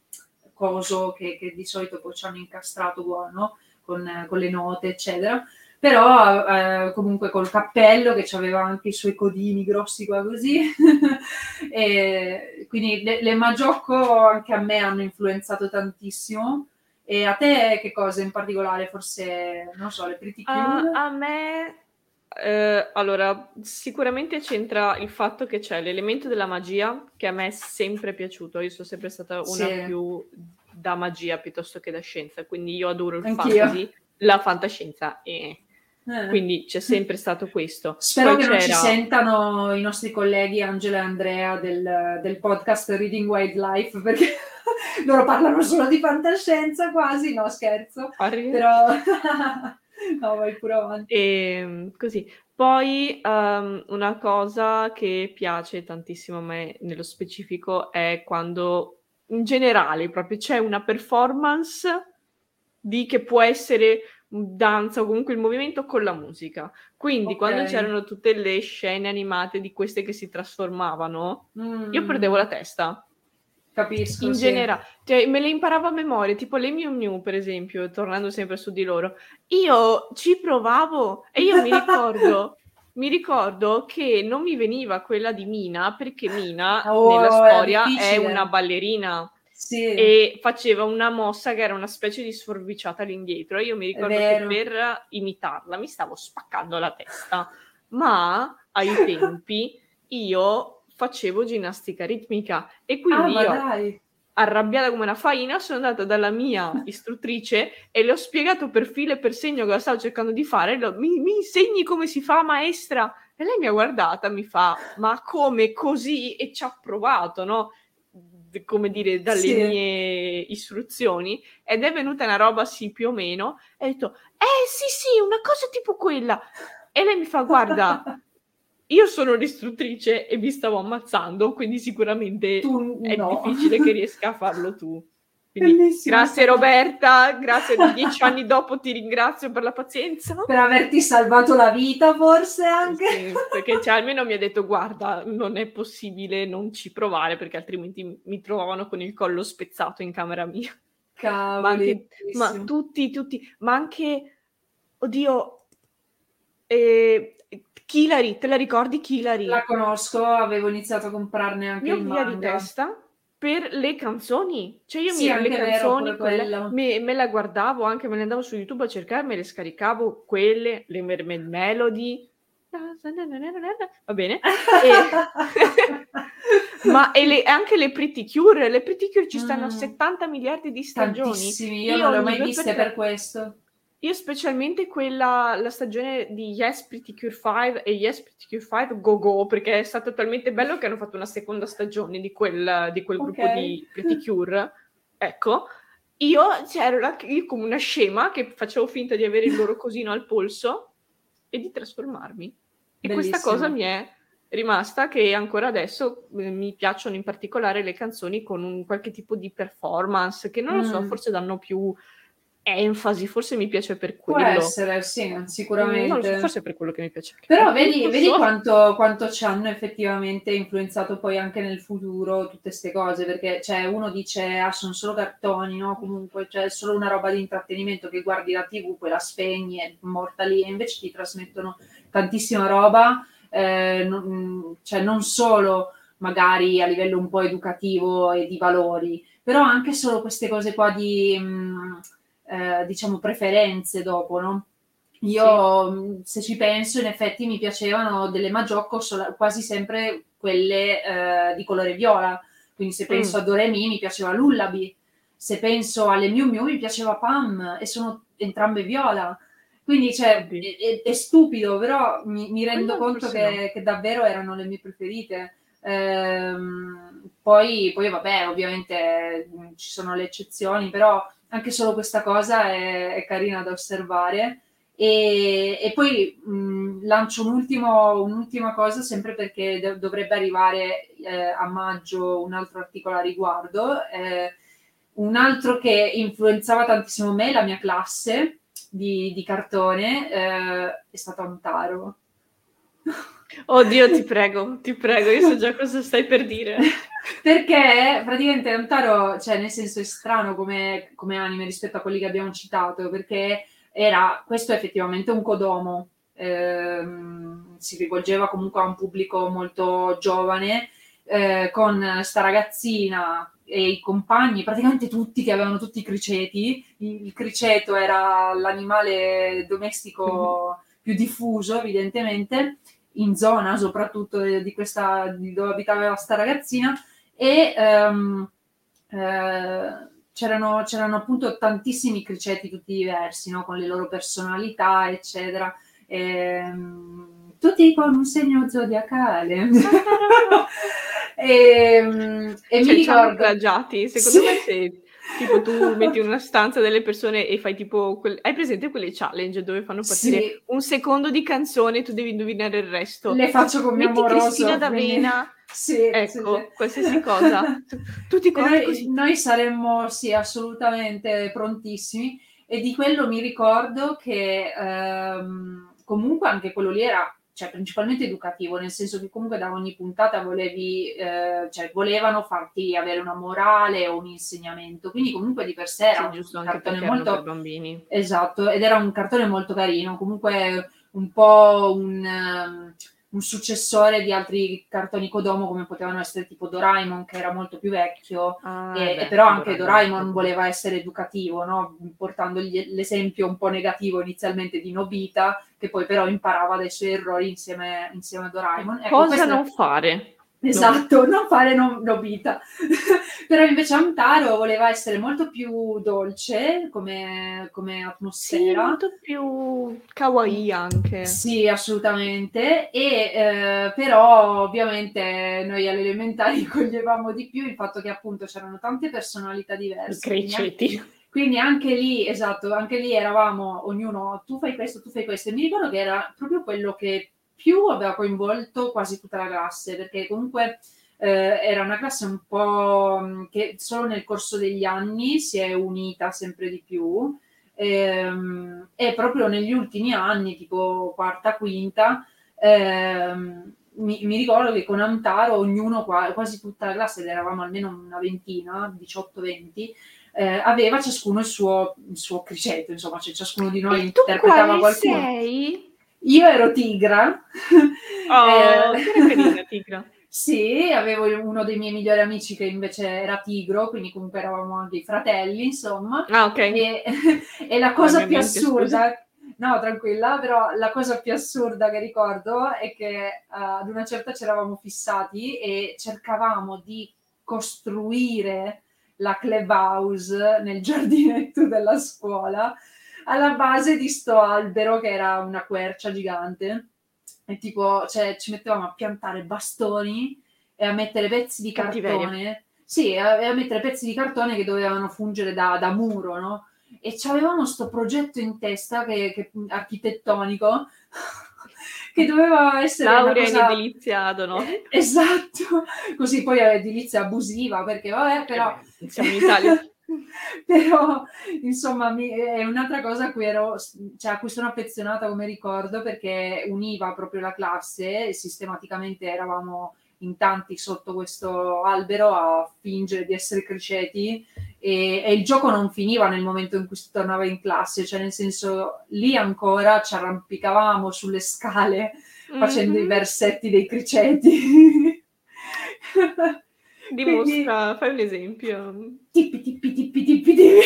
coso che, che di solito poi ci hanno incastrato qua, no? con, con le note, eccetera però eh, comunque col cappello che aveva anche i suoi codini grossi qua così e quindi le, le Magiocco anche a me hanno influenzato tantissimo e a te che cosa in particolare forse non so le Pretty Cure? Uh, a me eh, allora, sicuramente c'entra il fatto che c'è l'elemento della magia che a me è sempre piaciuto. Io sono sempre stata una sì. più da magia piuttosto che da scienza, quindi io adoro il Anch'io. fantasy, la fantascienza e eh. Quindi c'è sempre stato questo. Spero Poi che c'era... non ci sentano i nostri colleghi Angela e Andrea del, del podcast Reading Wildlife perché loro parlano solo di fantascienza quasi, no scherzo. Arri. Però no, vai pure avanti. E, ehm, così. Poi um, una cosa che piace tantissimo a me nello specifico è quando in generale proprio c'è una performance di che può essere danza o comunque il movimento con la musica. Quindi okay. quando c'erano tutte le scene animate di queste che si trasformavano, mm. io perdevo la testa. Capisco. In sì. generale, cioè, me le imparavo a memoria, tipo le Miu Miu, per esempio, tornando sempre su di loro. Io ci provavo e io mi ricordo. mi ricordo che non mi veniva quella di Mina perché Mina oh, nella storia è, è una ballerina sì. e faceva una mossa che era una specie di sforbiciata all'indietro. Io mi ricordo che per imitarla mi stavo spaccando la testa, ma ai tempi io facevo ginnastica ritmica e quindi ah, io, dai. arrabbiata come una faina, sono andata dalla mia istruttrice e le ho spiegato per filo e per segno cosa stavo cercando di fare. Mi, mi insegni come si fa, maestra? E lei mi ha guardata, mi fa, ma come così? E ci ha provato, no? Come dire, dalle sì. mie istruzioni ed è venuta una roba sì più o meno e ho detto, eh sì sì, una cosa tipo quella. E lei mi fa, guarda, io sono l'istruttrice e vi stavo ammazzando, quindi sicuramente tu, è no. difficile che riesca a farlo tu. Grazie Roberta, grazie di dieci anni dopo ti ringrazio per la pazienza. Per averti salvato la vita forse anche. Sì, perché cioè, almeno mi ha detto guarda non è possibile non ci provare perché altrimenti mi trovavano con il collo spezzato in camera mia. Cavoli, ma, anche, ma tutti, tutti, ma anche, oddio, eh, Kilari, te la ricordi Kilari? La conosco, avevo iniziato a comprarne anche Io il manga. di testa per le canzoni. Cioè io sì, mi, le canzoni quelle, me, me, la guardavo, anche me le andavo su YouTube a cercare, me le scaricavo, quelle, le Mermaid Melody. Va bene. E... Ma e le, anche le Pretty Cure, le Pretty Cure ci stanno mm. 70 miliardi di stagioni. Tantissimi, io, io non le ho mai viste per, per questo. Io specialmente quella, la stagione di Yes Pretty Cure 5 e Yes Pretty Cure 5 Go Go, perché è stato talmente bello che hanno fatto una seconda stagione di quel, di quel okay. gruppo di Pretty Cure. Ecco, io c'ero io come una scema che facevo finta di avere il loro cosino al polso e di trasformarmi. E Bellissimo. questa cosa mi è rimasta che ancora adesso eh, mi piacciono in particolare le canzoni con un qualche tipo di performance che non lo so, mm. forse danno più enfasi, forse mi piace per Può quello. essere, sì, Non sicuramente. so, forse è per quello che mi piace. Però vedi, vedi so. quanto, quanto ci hanno effettivamente influenzato poi anche nel futuro tutte queste cose, perché cioè, uno dice, ah, sono solo cartoni, no? Comunque, cioè, è solo una roba di intrattenimento che guardi la TV, poi la spegni, è morta lì, e invece ti trasmettono tantissima roba, eh, non, cioè non solo magari a livello un po' educativo e di valori, però anche solo queste cose qua di, mh, eh, diciamo, preferenze dopo, no? Io, mh, se ci penso, in effetti mi piacevano delle Majocco quasi sempre quelle eh, di colore viola. Quindi se penso Mm. a Doremi mi piaceva Lullaby, se penso alle Miu Miu mi piaceva Pam e sono entrambe viola. Quindi cioè, è, è- stupido, però mi, mi rendo Quello conto forse che, che davvero erano le mie preferite. Ehm, poi, poi, vabbè, ovviamente mh, ci sono le eccezioni, però anche solo questa cosa è, è carina da osservare. E, e poi mh, lancio un ultimo- un'ultima cosa, sempre perché do- dovrebbe arrivare eh, a maggio un altro articolo a riguardo. Eh, un altro che influenzava tantissimo me, la mia classe di, di cartone, eh, è stato Antaro. Oddio, ti prego, ti prego, io so già cosa stai per dire. Perché praticamente Antaro, cioè nel senso è strano come, come anime rispetto a quelli che abbiamo citato, perché era, questo è effettivamente un codomo, ehm, si rivolgeva comunque a un pubblico molto giovane, eh, con sta ragazzina e i compagni, praticamente tutti che avevano tutti i criceti, il, il criceto era l'animale domestico più diffuso evidentemente, in zona soprattutto di questa, di dove abitava sta ragazzina, e ehm, eh, c'erano, c'erano appunto tantissimi criceti tutti diversi, no? con le loro personalità, eccetera. Ehm, tutti con un segno zodiacale. e, e mi Cioè, ci hanno ricordo... plagiati. Secondo Sì. me se tipo tu metti in una stanza delle persone e fai tipo quel- hai presente quelle challenge dove fanno partire Sì. un secondo di canzone e tu devi indovinare il resto. Le faccio con mio Metti amoroso. Cristina D'Avena, Sì, ecco, sì, qualsiasi cosa. Tutti noi, noi saremmo sì, assolutamente prontissimi e di quello mi ricordo che ehm, comunque anche quello lì era cioè, principalmente educativo, nel senso che comunque da ogni puntata volevi, eh, cioè, volevano farti avere una morale o un insegnamento, quindi comunque di per sé era Sì, un giusto, anche cartone molto per bambini. Esatto, ed era un cartone molto carino, comunque un po' un, ehm, un successore di altri cartoni Kodomo come potevano essere tipo Doraemon che era molto più vecchio Ah, e, beh, e però anche Doraemon. Doraemon voleva essere educativo, no? portando gli- l'esempio un po' negativo inizialmente di Nobita che poi però imparava dai suoi errori insieme, insieme a Doraemon. Ecco, Cosa non fare? Esatto, non fare no- Nobita. Però invece Amtaro voleva essere molto più dolce come, come Sì, atmosfera. molto più kawaii anche. Sì, assolutamente. E eh, però ovviamente noi alle elementari coglievamo di più il fatto che appunto c'erano tante personalità diverse. quindi anche- criceti. quindi anche lì, esatto, anche lì eravamo ognuno, tu fai questo, tu fai questo. E mi ricordo che era proprio quello che più aveva coinvolto quasi tutta la classe, perché comunque eh, era una classe un po' mh, che solo nel corso degli anni si è unita sempre di più. ehm, e proprio negli ultimi anni, tipo quarta, quinta, ehm, mi, mi ricordo che con Amtaro ognuno, qua- quasi tutta la classe, ed eravamo almeno una ventina, 18-20, eh, aveva ciascuno il suo, il suo criceto, insomma, cioè ciascuno di noi E tu interpretava quale qualcuno. sei? Io ero Tigra. Oh, Eh, che carina, Tigra. Sì, avevo uno dei miei migliori amici che invece era Tigro, quindi comunque eravamo anche i fratelli, insomma. Ah, ok. E, e la cosa mia più assurda, no, tranquilla, però la cosa più assurda che ricordo è che eh, ad una certa ci eravamo fissati e cercavamo di costruire la clubhouse nel giardinetto della scuola alla base di sto albero che era una quercia gigante e tipo cioè, ci mettevamo a piantare bastoni e a mettere pezzi di Cattiveria. cartone sì, a, e a mettere pezzi di cartone che dovevano fungere da, da muro, no? E avevamo sto progetto in testa che, che- architettonico che doveva essere una Laurea cosa... in edilizia, no? Eh, Esatto, così poi è edilizia abusiva perché vabbè, però Siamo in Italia. Però, insomma, mi, è un'altra cosa a cui, ero, cioè, a cui sono affezionata come ricordo perché univa proprio la classe e sistematicamente eravamo in tanti sotto questo albero a fingere di essere criceti e, e, il gioco non finiva nel momento in cui si tornava in classe, cioè nel senso lì ancora ci arrampicavamo sulle scale facendo mm-hmm. i versetti dei criceti. Dimostra, Quindi, fai un esempio. Tippi, tippi, tippi, tippi, tippi.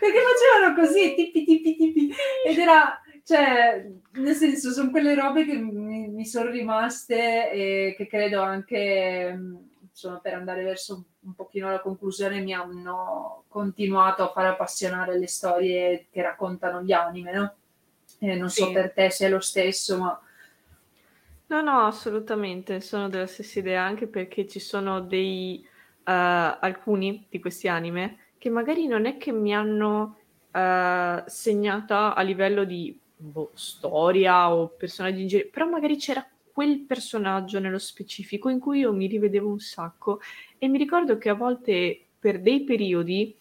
Perché facevano così, tippi, tippi, tippi. Ed era, cioè, nel senso, sono quelle robe che mi, mi sono rimaste e che credo anche, insomma, per andare verso un pochino la conclusione, mi hanno continuato a far appassionare le storie che raccontano gli anime, no? E non sì. so per te se è lo stesso, ma No, no, assolutamente, sono della stessa idea, anche perché ci sono dei uh, alcuni di questi anime che magari non è che mi hanno uh, segnata a livello di boh, storia o personaggi in genere, però magari c'era quel personaggio nello specifico in cui io mi rivedevo un sacco e mi ricordo che a volte per dei periodi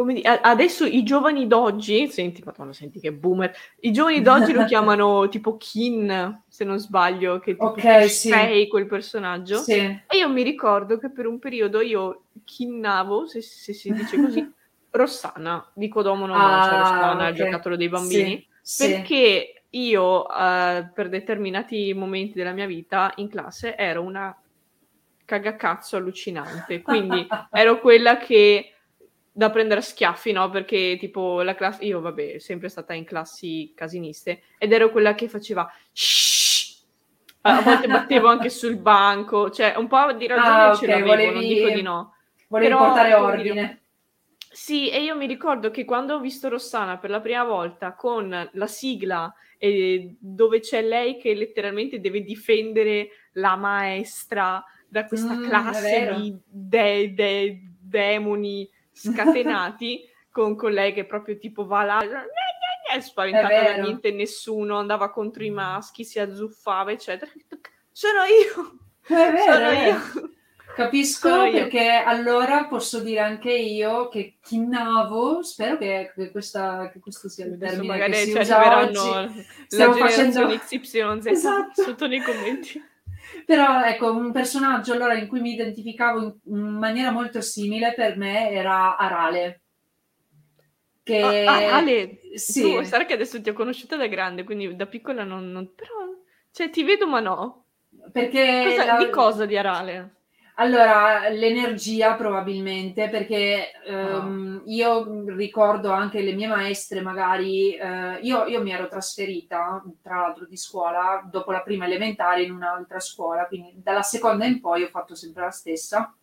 come adesso i giovani d'oggi, senti, madonna, senti che boomer, i giovani d'oggi lo chiamano tipo Kin, se non sbaglio, che tipo okay, sì. sei quel personaggio. Sì. E io mi ricordo che per un periodo io kinnavo, se, se si dice così, Rossana, di Kodomo no ah, cioè Rossana, okay. il giocattolo dei bambini, sì, perché io uh, per determinati momenti della mia vita in classe ero una cagacazzo allucinante, quindi ero quella che da prendere schiaffi, no? Perché tipo la classe, io vabbè, sempre stata in classi casiniste ed ero quella che faceva shh! a volte battevo anche sul banco, cioè un po' di ragione ah, ce l'avevo, volevi... non dico di no. Volevi Però, portare ordine. Sì, e io mi ricordo che quando ho visto Rossana per la prima volta con la sigla eh, dove c'è lei che letteralmente deve difendere la maestra da questa mm, classe di de- de- demoni scatenati con, che proprio tipo va là è spaventata da niente nessuno andava contro i maschi si azzuffava eccetera sono io è vero, sono io Capisco sono perché io. allora posso dire anche io che chinnavo, spero che, che, questa, che questo sia il termine magari che si usa oggi. Stiamo facendo XYZ esatto. sotto nei commenti. Però ecco, un personaggio allora in cui mi identificavo in, maniera molto simile per me era Arale. Che... Ah, Ale, sì. tu, sarà che adesso ti ho conosciuta da grande, quindi da piccola non... non però, cioè, ti vedo ma no. Perché... Cosa, la... Di cosa di Arale? Allora, l'energia probabilmente, perché ehm, oh. io ricordo anche le mie maestre, magari, eh, io, io, mi ero trasferita, tra l'altro di scuola, dopo la prima elementare in un'altra scuola, quindi dalla seconda in poi ho fatto sempre la stessa,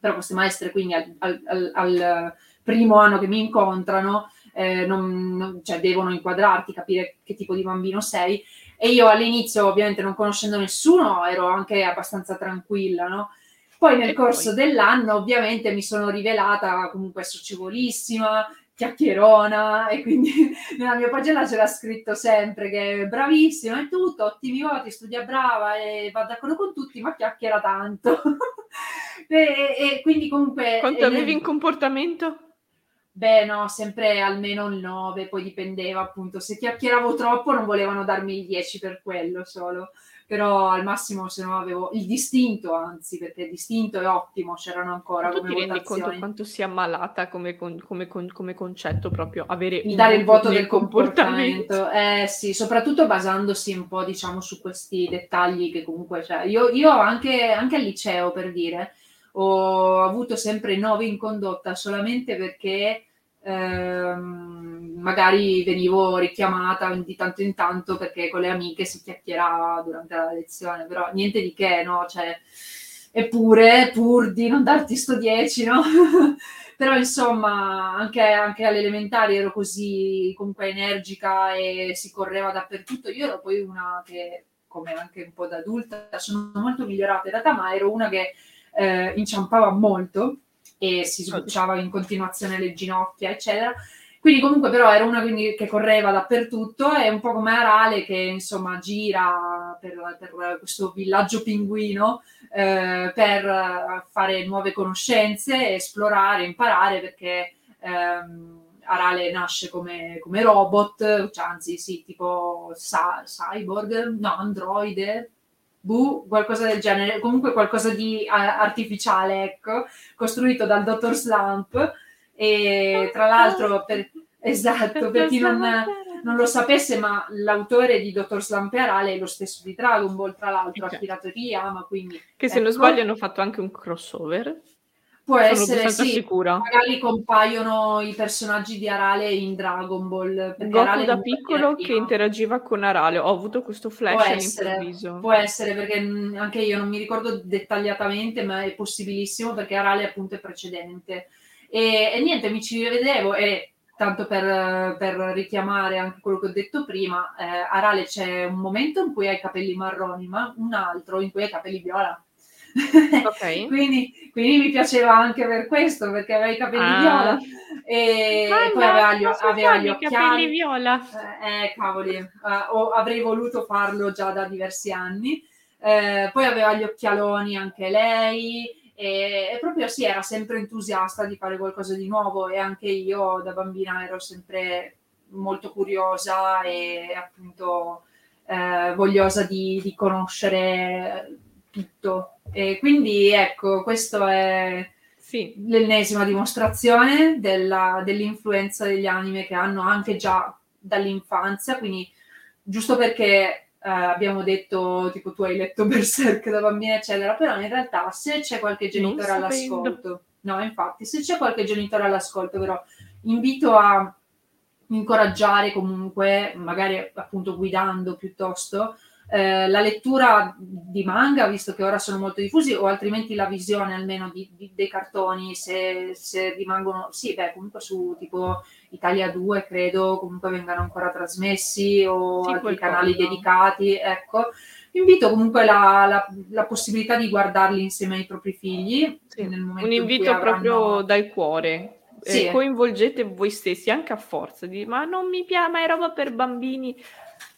però queste maestre quindi al, al, al primo anno che mi incontrano eh, non, non, cioè, devono inquadrarti, capire che tipo di bambino sei, e io all'inizio ovviamente non conoscendo nessuno ero anche abbastanza tranquilla, no? Poi nel e corso poi... dell'anno ovviamente mi sono rivelata comunque socievolissima, chiacchierona e quindi nella mia pagina c'era scritto sempre che è bravissima e tutto, ottimi voti, studia brava e va d'accordo con tutti, ma chiacchiera tanto. e, e, quindi comunque... Quanto avevi in comportamento? Beh, no, sempre almeno il 9, poi dipendeva appunto. Se chiacchieravo troppo non volevano darmi il 10 per quello solo però al massimo se no avevo il distinto, anzi, perché distinto è ottimo, c'erano ancora tu come ti rendi conto quanto sia malata come, come, come, concetto proprio avere il dare il voto del comportamento. comportamento. Eh sì, soprattutto basandosi un po' diciamo su questi dettagli che comunque cioè, io, io anche, anche al liceo per dire ho avuto sempre 9 in condotta solamente perché ehm, magari venivo richiamata di tanto in tanto perché con le amiche si chiacchierava durante la lezione, però niente di che, no? Cioè, eppure, pur di non darti sto 10, no? però insomma, anche, anche alle ero così comunque energica e si correva dappertutto. Io ero poi una che, come anche un po' da adulta, sono molto migliorata in realtà, ma ero una che eh, inciampava molto e si sbucciava in continuazione le ginocchia, eccetera. Quindi comunque però era una che correva dappertutto e un po' come Arale che insomma gira per, per questo villaggio pinguino eh, per fare nuove conoscenze, esplorare, imparare, perché ehm, Arale nasce come, come robot, cioè, anzi sì, tipo sa- cyborg, no, androide, bu, qualcosa del genere, comunque qualcosa di artificiale, ecco, costruito dal dottor Slump e tra l'altro per, esatto, per chi non, non, lo sapesse, ma l'autore di Dottor Slump e Arale è lo stesso di Dragon Ball, tra l'altro, okay. Akira Toriyama, quindi... Che se ecco. non sbaglio hanno fatto anche un crossover. Può Sono essere, sì. Sicura. Magari compaiono i personaggi di Arale in Dragon Ball. Goku Arale da piccolo che interagiva con Arale. Ho avuto questo flash può all'improvviso. può essere, perché anche io non mi ricordo dettagliatamente, ma è possibilissimo perché Arale appunto è precedente. E, e niente, mi ci rivedevo e tanto per, per, richiamare anche quello che ho detto prima, eh, Arale c'è un momento in cui hai i capelli marroni, ma un altro in cui hai i capelli viola. Okay. quindi, quindi, mi piaceva anche per questo, perché aveva i capelli ah. viola e ah, poi aveva gli, aveva gli occhiali. capelli viola. Eh, eh cavoli, eh, o, avrei voluto farlo già da diversi anni. Eh, poi aveva gli occhialoni anche lei e, e, proprio sì, era sempre entusiasta di fare qualcosa di nuovo e anche io da bambina ero sempre molto curiosa e appunto eh, vogliosa di, di conoscere tutto. E quindi ecco, questa è sì. l'ennesima dimostrazione della, dell'influenza degli anime che hanno anche già dall'infanzia, quindi giusto perché Uh, abbiamo detto, tipo tu hai letto Berserk da bambina, eccetera, però in realtà se c'è qualche genitore all'ascolto, no, infatti, se c'è qualche genitore all'ascolto, però invito a incoraggiare comunque, magari appunto guidando piuttosto, eh, la lettura di manga, visto che ora sono molto diffusi, o altrimenti la visione almeno di, di, dei cartoni, se, se, rimangono, sì, beh, comunque su tipo Italia 2 credo comunque vengano ancora trasmessi o sì, altri canali dedicati, ecco. Invito comunque la, la, la, possibilità di guardarli insieme ai propri figli. Sì, un invito avranno... proprio dal cuore. Sì. Coinvolgete voi stessi anche a forza di ma non mi piace, ma è roba per bambini.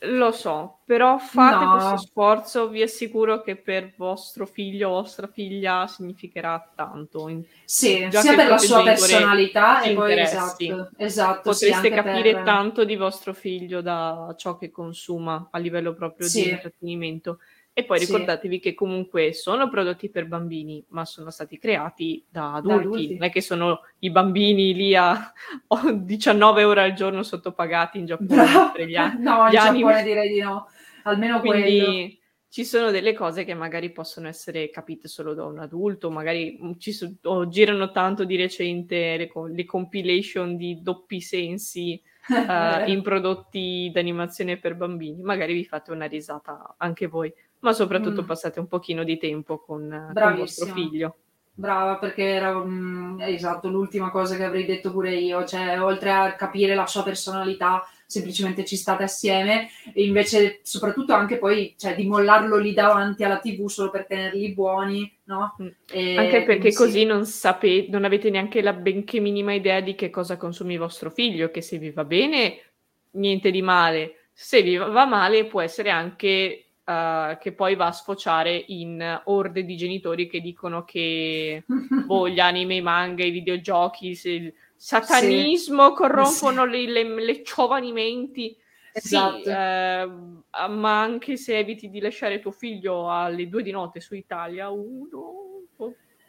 Lo so, però fate no. questo sforzo, vi assicuro che per vostro figlio o vostra figlia significherà tanto. Sì, Già sia per la sua personalità e poi esatto, esatto Potreste sì, capire per... tanto di vostro figlio da ciò che consuma a livello proprio sì. di intrattenimento. E poi ricordatevi sì. che comunque sono prodotti per bambini, ma sono stati creati da adulti. Da adulti. Non è che sono i bambini lì a 19 ore al giorno sottopagati in Giappone no, per gli, anni. no, in anime. Giappone direi di no. Almeno Quindi, quello. Ci sono delle cose che magari possono essere capite solo da un adulto, magari mm, ci oh, girano tanto di recente le, le compilation di doppi sensi uh, in prodotti d'animazione per bambini, magari vi fate una risata anche voi ma soprattutto mm. passate un pochino di tempo con, con vostro figlio. Brava, perché era um, esatto l'ultima cosa che avrei detto pure io, cioè oltre a capire la sua personalità, semplicemente ci state assieme e invece soprattutto anche poi cioè, di mollarlo lì davanti alla tv solo per tenerli buoni, no? Mm. E, anche perché sì. così non sapete, non avete neanche la benché minima idea di che cosa consumi vostro figlio, che se vi va bene niente di male, se vi va male può essere anche Uh, che poi va a sfociare in orde di genitori che dicono che boh, gli anime, i manga, i videogiochi, il satanismo sì. corrompono sì. Le, le, le, giovani menti. Esatto. Sì, uh, ma anche se eviti di lasciare tuo figlio alle due di notte su Italia 1,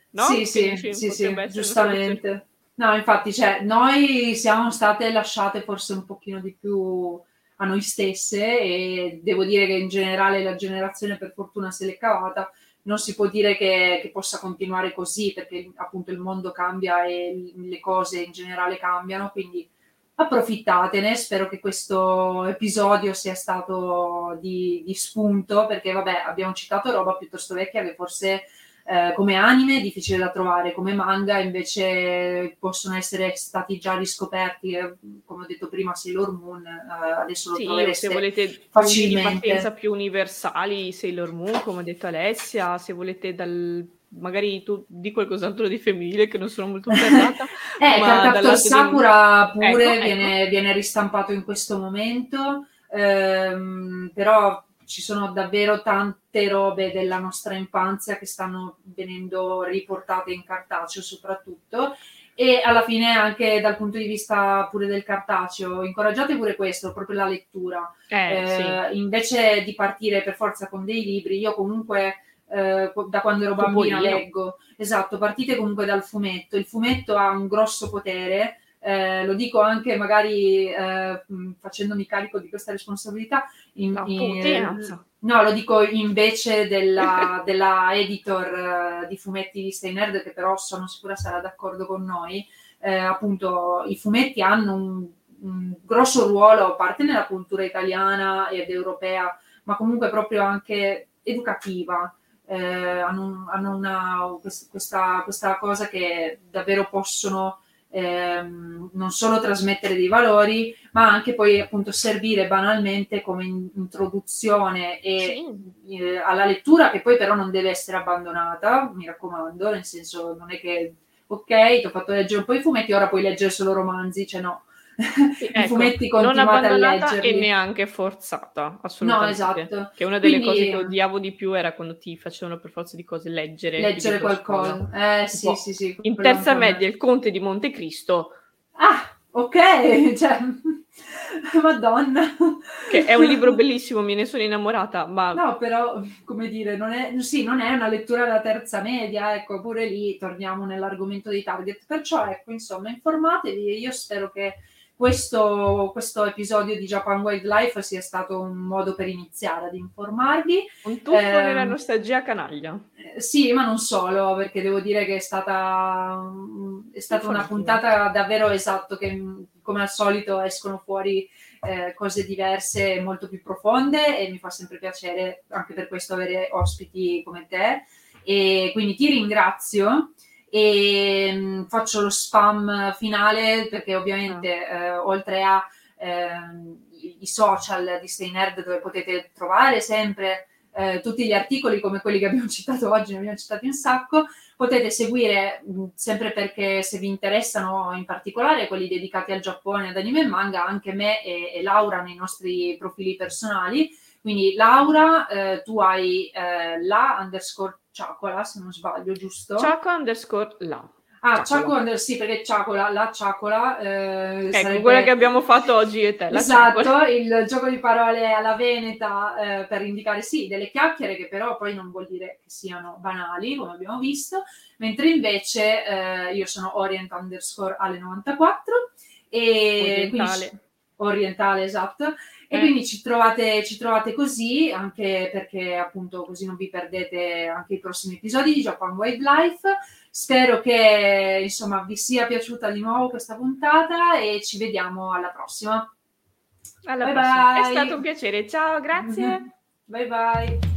no? Sì, sì, sì, sì giustamente. No, infatti, cioè, noi siamo state lasciate forse un pochino di più a noi stesse e devo dire che in generale la generazione per fortuna se l'è cavata. Non si può dire che, che possa continuare così perché appunto il mondo cambia e le cose in generale cambiano, quindi approfittatene. Spero che questo episodio sia stato di, di spunto perché vabbè abbiamo citato roba piuttosto vecchia che forse eh, come anime è difficile da trovare, come manga invece possono essere stati già riscoperti, eh, come ho detto prima Sailor Moon, eh, adesso lo sì, trovereste se volete facilmente. di partenza più universali Sailor Moon, come ha detto Alessia, se volete dal magari tu di qualcos'altro di femminile che non sono molto ferrata. eh, Captain Sakura pure ecco, viene, ecco. viene, ristampato in questo momento, ehm, però ci sono davvero tante robe della nostra infanzia che stanno venendo riportate in cartaceo soprattutto e alla fine anche dal punto di vista pure del cartaceo incoraggiate pure questo, proprio la lettura. Eh, eh, sì. invece di partire per forza con dei libri io comunque eh, da quando ero bambina leggo. Esatto, partite comunque dal fumetto. Il fumetto ha un grosso potere eh, lo dico anche magari eh, facendomi carico di questa responsabilità. In, no, in, no, lo dico invece della, della editor uh, di fumetti di Steinerd, che però sono sicura sarà d'accordo con noi. Eh, appunto, i fumetti hanno un, un grosso ruolo, a parte nella cultura italiana ed europea, ma comunque proprio anche educativa. Eh, hanno, hanno una, questa, questa, cosa che davvero possono ehm, non solo trasmettere dei valori, ma anche poi appunto servire banalmente come in- introduzione e, sì. eh, alla lettura che poi però non deve essere abbandonata, mi raccomando, nel senso non è che ok, ti ho fatto leggere un po' i fumetti, ora puoi leggere solo romanzi, cioè no, sì, I ecco, fumetti continuate a leggerli. e neanche forzata, assolutamente. No, esatto. Che una delle Quindi, cose che odiavo di più era quando ti facevano per forza di cose leggere. Leggere qualcosa. Eh sì, sì, sì. In terza media il Conte di Montecristo. Ah, ok, cioè... Madonna. Che è un libro bellissimo, me ne sono innamorata, ma... No, però, come dire, non è, sì, non è una lettura da terza media, ecco, pure lì torniamo nell'argomento dei target. Perciò, ecco, insomma, informatevi e io spero che questo, questo, episodio di Japan Wildlife sia stato un modo per iniziare ad informarvi. Un tuffo eh, nella nostalgia canaglia. Eh, sì, ma non solo, perché devo dire che è stata, è stata una puntata davvero esatto, che come al solito escono fuori eh, cose diverse e molto più profonde e mi fa sempre piacere anche per questo avere ospiti come te. E quindi ti ringrazio e mm, faccio lo spam finale perché ovviamente ah. eh, oltre a eh, i social di Stay Nerd dove potete trovare sempre eh, tutti gli articoli come quelli che abbiamo citato oggi, ne abbiamo citati un sacco, potete seguire mh, mm, sempre perché se vi interessano in particolare quelli dedicati al Giappone, ad anime e manga, anche me e, e Laura nei nostri profili personali. Quindi Laura, eh, tu hai eh, la underscore Ciacola, se non sbaglio, giusto? Ciaco underscore la. Ah, Ciaco under, sì, perché Ciacola, la Ciacola. Eh, ecco, sarebbe... quella che abbiamo fatto oggi e te. esatto, ciacola. il gioco di parole alla Veneta eh, per indicare sì, delle chiacchiere che però poi non vuol dire che siano banali, come abbiamo visto, mentre invece eh, io sono orient underscore alle 94 e orientale. Quindi, orientale, esatto. E eh. quindi ci trovate, ci trovate, così, anche perché appunto così non vi perdete anche i prossimi episodi di Japan Wildlife. Spero che insomma vi sia piaciuta di nuovo questa puntata e ci vediamo alla prossima. Alla bye prossima. Bye. È stato un piacere. Ciao, grazie. bye bye.